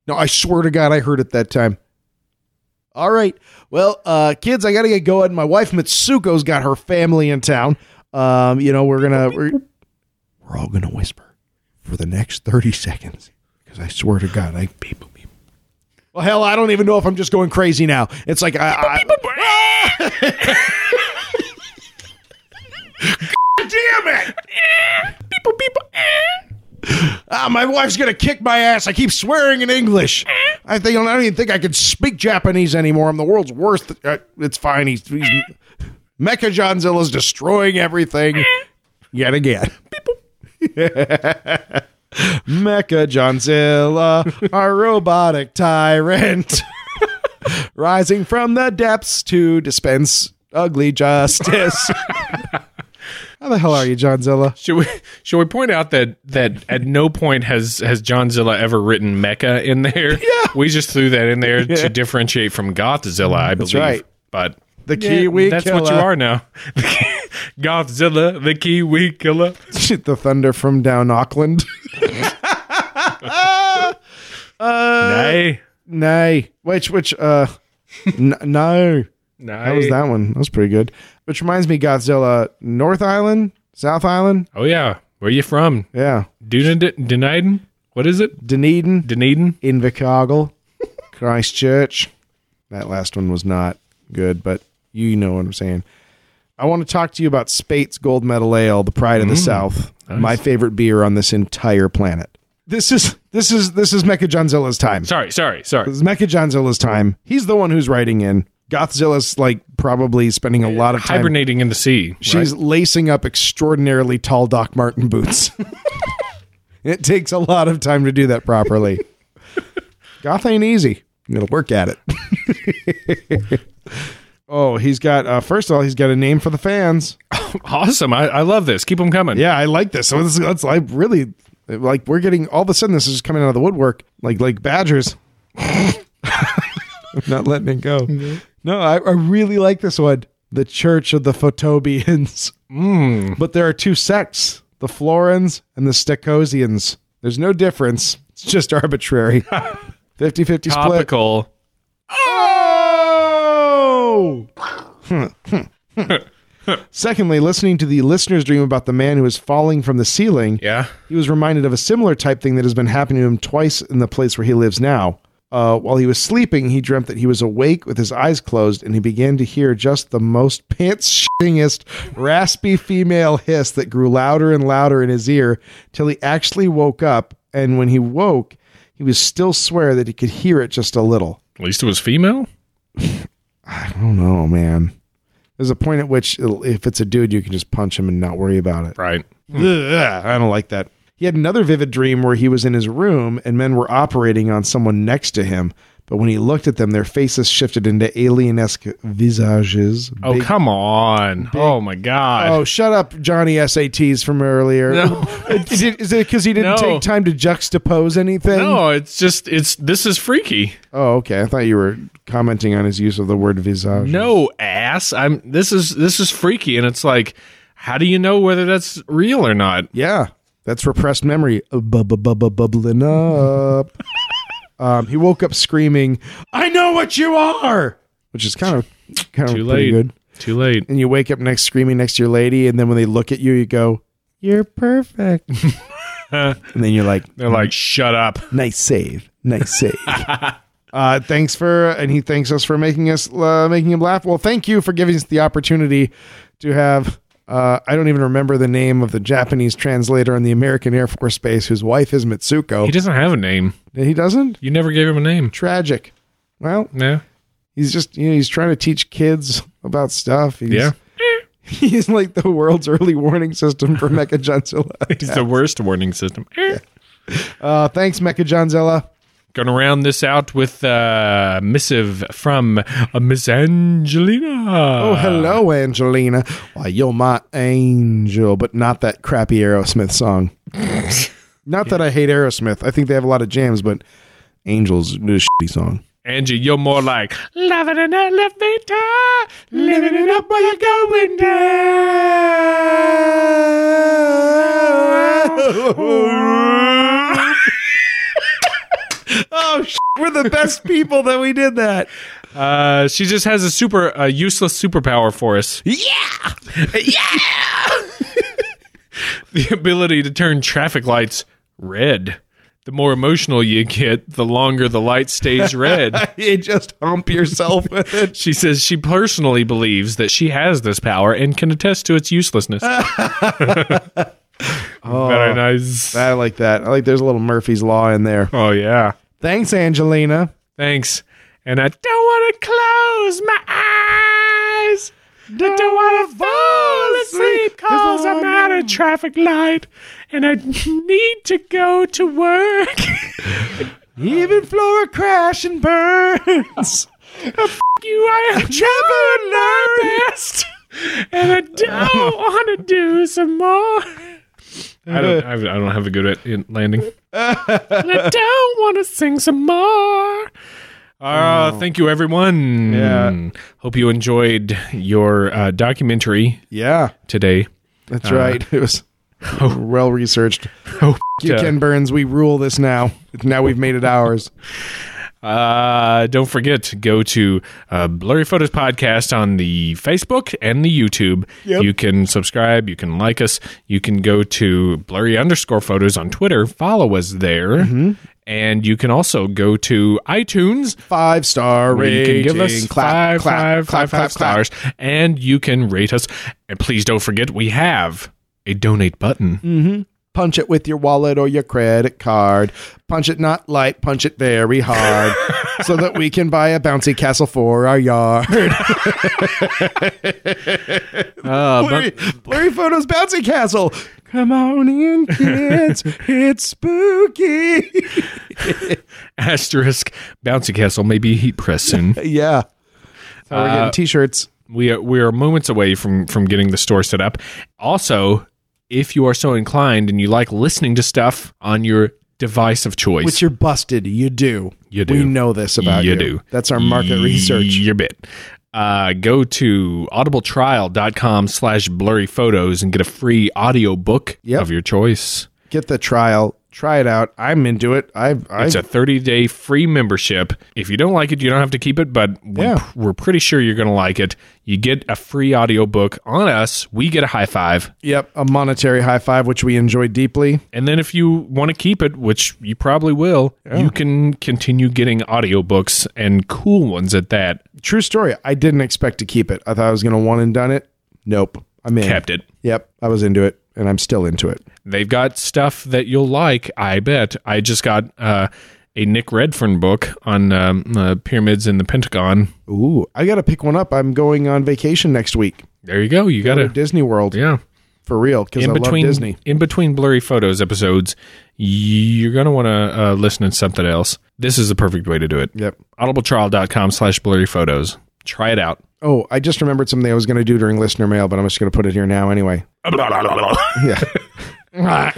No, I swear to God, I heard it that time. All right. Well, uh, kids, I got to get going. My wife Mitsuko's got her family in town. Um, you know, we're gonna we're, we're all gonna whisper for the next thirty seconds because I swear to God, I people. Well, hell, I don't even know if I'm just going crazy now. It's like I. I God damn it! People, people. Ah, my wife's gonna kick my ass. I keep swearing in English. I think I don't even think I can speak Japanese anymore. I'm the world's worst. Uh, it's fine. He's, he's Mecha Johnzilla's destroying everything yet again. Mecha Johnzilla, our robotic tyrant, rising from the depths to dispense ugly justice. How the hell are you, Johnzilla? Should we should we point out that that at no point has has John Zilla ever written Mecha in there? Yeah. We just threw that in there to differentiate from Gothzilla, I believe. right. But The yeah, Kiwi that's what you are now. Gothzilla, the Kiwi killer. the thunder from down Auckland. Nay. Nay, which which uh, n- no, Nay. that was that one. That was pretty good. Which reminds me, Godzilla, North Island, South Island, Oh yeah. Where you from? yeah, Dunedin? Dunedin? What is it? Dunedin, Dunedin? Invercargill, Christchurch. That last one was not good, but you know what I'm saying. I want to talk to you about Speight's Gold Medal Ale, the pride of the mm. South. My favorite beer on this entire planet. This is this is this is Mecha Johnzilla's time. Sorry, sorry, sorry. This is Mecha Johnzilla's time. He's the one who's writing in. Gothzilla's like probably spending a lot of time. Hibernating in the sea. She's lacing up extraordinarily tall Doc Martin boots. it takes a lot of time to do that properly. Goth ain't easy. You gotta work at it. oh, he's got uh, first of all, he's got a name for the fans. awesome. I, I love this. Keep them coming. Yeah, I like this. So this, that's I really like. We're getting all of a sudden this is just coming out of the woodwork, like like badgers. I'm not letting it go. No, I, I really like this one. The Church of the Photobians. But there are two sects: the Florins and the Stecosians. There's no difference. It's just arbitrary. 50-50 split. Topical. Secondly, listening to the listener's dream about the man who was falling from the ceiling, Yeah. he was reminded of a similar type thing that has been happening to him twice in the place where he lives now. Uh, while he was sleeping, he dreamt that he was awake with his eyes closed, and he began to hear just the most pants shittingest, raspy female hiss that grew louder and louder in his ear till he actually woke up. And when he woke, he was still swear that he could hear it just a little. At least it was female. I don't know, man. There's a point at which if it's a dude, you can just punch him and not worry about it. Right. Hmm. Ugh, I don't like that. He had another vivid dream where he was in his room and men were operating on someone next to him. But when he looked at them, their faces shifted into alien-esque visages. Oh, Big- come on. Oh, my God. Oh, shut up, Johnny SATs from earlier. No. is it because he didn't No. take time to juxtapose anything? no, it's just, it's, this is freaky. Oh, okay. I thought you were commenting on his use of the word visage. No, ass. I'm, this is, this is freaky. And it's like, how do you know whether that's real or not? Yeah, that's repressed memory bu- bu- bu- bu- bubbling up. um, he woke up screaming, "I know what you are," which is kind of kind of Too pretty late. good. Too late. And you wake up next screaming next to your lady, and then when they look at you, you go, "You're perfect." and then you're like, They're like, shut up. nice save, nice save. uh, thanks for, and he thanks us for making us uh, making him laugh. Well, thank you for giving us the opportunity to have. Uh, I don't even remember the name of the Japanese translator in the American Air Force Base, whose wife is Mitsuko. He doesn't have a name. He doesn't. You never gave him a name. Tragic. Well, Yeah. he's just you know he's trying to teach kids about stuff. He's, Yeah. he's like the world's early warning system for Mecha. He's the worst warning system. Uh, thanks, Mecha. Gonna round this out with a missive from uh, Miss Angelina. Oh, hello, Angelina. Why, you're my angel, but not that crappy Aerosmith song. not that I hate Aerosmith. I think they have a lot of jams, but Angels is a shitty song. Angie, you're more like loving an elevator, living it up while you're going down. oh, sh- we're the best people that we did that. Uh, she just has a super, a useless superpower for us. Yeah. Yeah. the ability to turn traffic lights red. The more emotional you get, the longer the light stays red. you just hump yourself with it. She says she personally believes that she has this power and can attest to its uselessness. Very nice. I like that. I like there's a little Murphy's Law in there. Oh, yeah. Thanks, Angelina. Thanks. And I don't want to close my eyes. I don't want to fall asleep because I'm at a traffic light and I need to go to work. Even Flora crash and burns. Oh, you, I am my best, and I don't want to do some more. I don't. I don't have a good landing. And I don't want to sing some more. Uh, thank you, everyone. Yeah. Hope you enjoyed your uh, documentary Yeah, today. that's right. It was well researched. Oh, You, Ken Burns, we rule this now. Now we've made it ours. Uh, don't forget to go to uh, Blurry Photos Podcast on the Facebook and the YouTube. You can subscribe. You can like us. You can go to Blurry underscore Photos on Twitter. Follow us there. And you can also go to iTunes. Five star Where you rating. can give us clap, five, clap, five, clap, five, five stars, and you can rate us. And please don't forget, we have a donate button. Punch it with your wallet or your credit card. Punch it not light, punch it very hard so that we can buy a bouncy castle for our yard. Uh, Blurry, blurry Photos Bouncy Castle. Come on in, kids. it's spooky. asterisk bouncy castle may be heat press soon. yeah. So we're getting t shirts. we are we are moments away from from getting the store set up. Also, if you are so inclined and you like listening to stuff on your device of choice, Which you're busted. You do. You do. We know this about you. you do. That's our market research. Your bit. Uh, go to audibletrial.com slash blurry photos and get a free audio book Yep. of your choice. Get the trial. Try it out. I'm into it. I've, I've It's a 30 day free membership. If you don't like it, you don't have to keep it, but Yeah. we're pretty sure you're going to like it. You get a free audiobook on us. We get a high five. Yep, a monetary high five, which we enjoy deeply. And then if you want to keep it, which you probably will, you can continue getting audiobooks and cool ones at that. True story. I didn't expect to keep it. I thought I was going to one and done it. Nope. I'm in. Kept it. Yep, I was into it, and I'm still into it. They've got stuff that you'll like, I bet. I just got uh, a Nick Redfern book on um, uh, pyramids in the Pentagon. Ooh, I got to pick one up. I'm going on vacation next week. There you go. You got Go to to Disney World yeah. for real because I In love between Disney. in between blurry photos episodes, you're gonna want to uh, listen to something else. This is the perfect way to do it. Yep. Audibletrial.com slash blurry photos. Try it out. Oh, I just remembered something I was going to do during listener mail, but I'm just going to put it here now anyway. Yeah.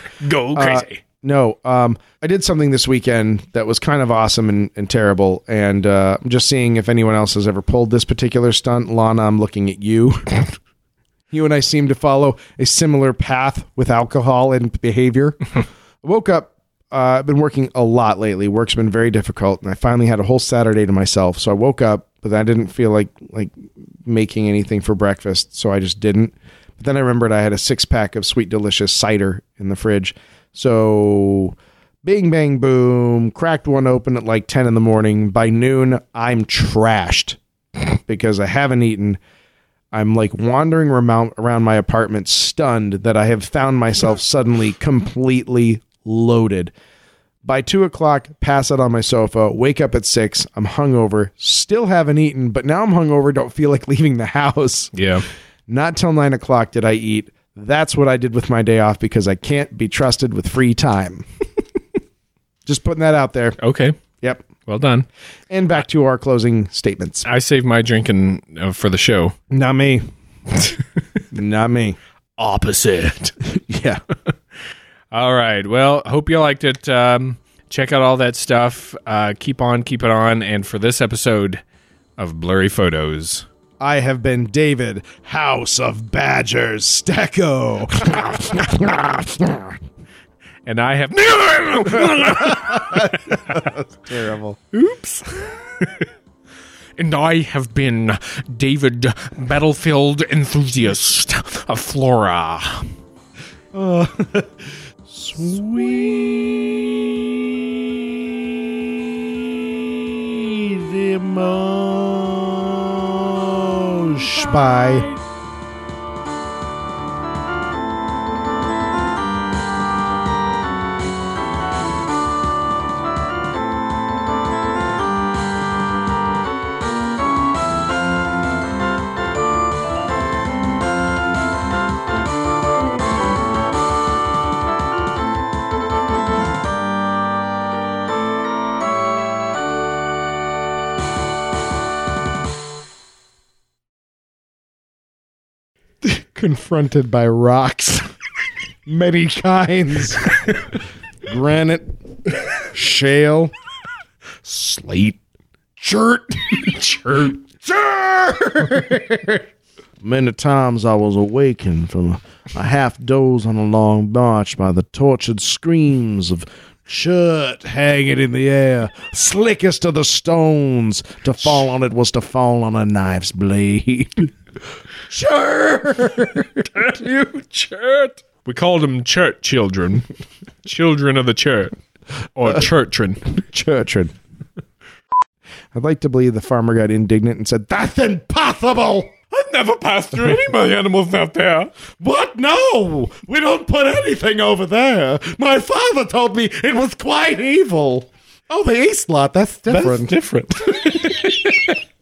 Go Uh, crazy. No, um, I did something this weekend that was kind of awesome and, and terrible, and uh, I'm just seeing if anyone else has ever pulled this particular stunt. Lana, I'm looking at you. you and I seem to follow a similar path with alcohol and behavior. I woke up. Uh, I've been working a lot lately. Work's been very difficult, and I finally had a whole Saturday to myself. So I woke up, but I didn't feel like like making anything for breakfast, so I just didn't. But then I remembered I had a six pack of sweet delicious cider in the fridge. So, bing, bang, boom, cracked one open at like 10 in the morning. By noon, I'm trashed because I haven't eaten. I'm like wandering around, around my apartment, stunned that I have found myself suddenly completely loaded. By two o'clock, pass out on my sofa, wake up at six. I'm hungover, still haven't eaten, but now I'm hungover, don't feel like leaving the house. Yeah. Not till nine o'clock did I eat. That's what I did with my day off because I can't be trusted with free time. Just putting that out there. Okay. Yep. Well done. And back to our closing statements. I saved my drinking uh, for the show. Not me. Not me. Opposite. Yeah. All right. Well, hope you liked it. Um, check out all that stuff. Uh, keep on, keep it on. And for this episode of Blurry Photos, I have been David, House of Badgers, Stecco. and I have. Terrible. Oops. and I have been David, battlefield enthusiast of Flora. Sweet emotion. Bye. Confronted by rocks, many kinds, granite, shale, slate, chert, chert, chert. Many times I was awakened from a half doze on a long march by the tortured screams of shirt hanging in the air, slickest of the stones. To fall on it was to fall on a knife's blade. Sure. you church. We called them church children. children of the church. Or uh, churchrin. Churchard. I'd like to believe the farmer got indignant and said, That's impossible! I've never passed through any of my animals out there. What? No! We don't put anything over there. My father told me it was quite evil. Oh, the east lot, that's different. different.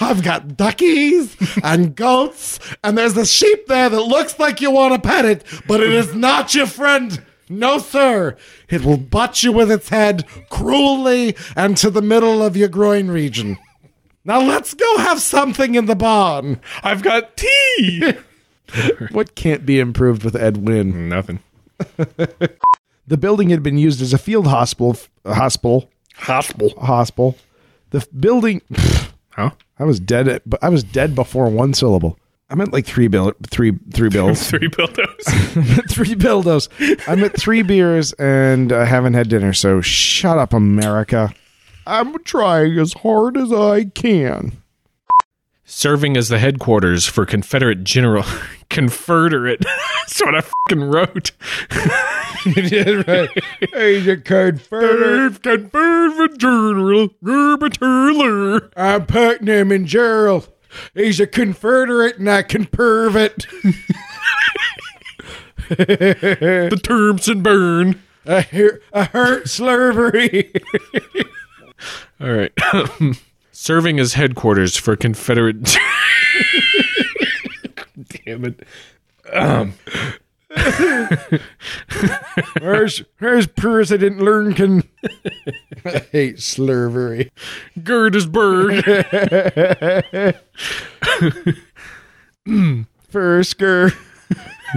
I've got duckies and goats, and there's a sheep there that looks like you want to pet it, but it is not your friend. No, sir. It will butt you with its head cruelly and to the middle of your groin region. Now let's go have something in the barn. I've got tea. What can't be improved with Ed Wynn? Nothing. The building had been used as a field hospital. Hospital. Hospital. Hospital. The building. Huh? I was dead. At, but I was dead before one syllable. I meant like three bill, three three bills, Three buildos. three bildos. I'm at three beers and I haven't had dinner. So shut up, America. I'm trying as hard as I can. Serving as the headquarters for Confederate General Confederate. That's what I fucking wrote. right. He's a Confederate. Confederate General Herbert Hurler. I'm Putnam and Gerald. He's a Confederate and I can perv it. The terms and burn. I, hear, I hurt slavery. All right. Serving as headquarters for Confederate. Damn it. Where's where's purrs I didn't learn can I hate slurvery. slavery. Gettysburg. Fursker.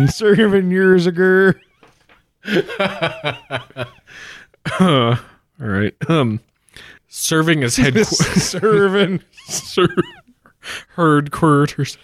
Serving years ago. All right. Um, serving as headquarters. Serving. Sir, herd quarters.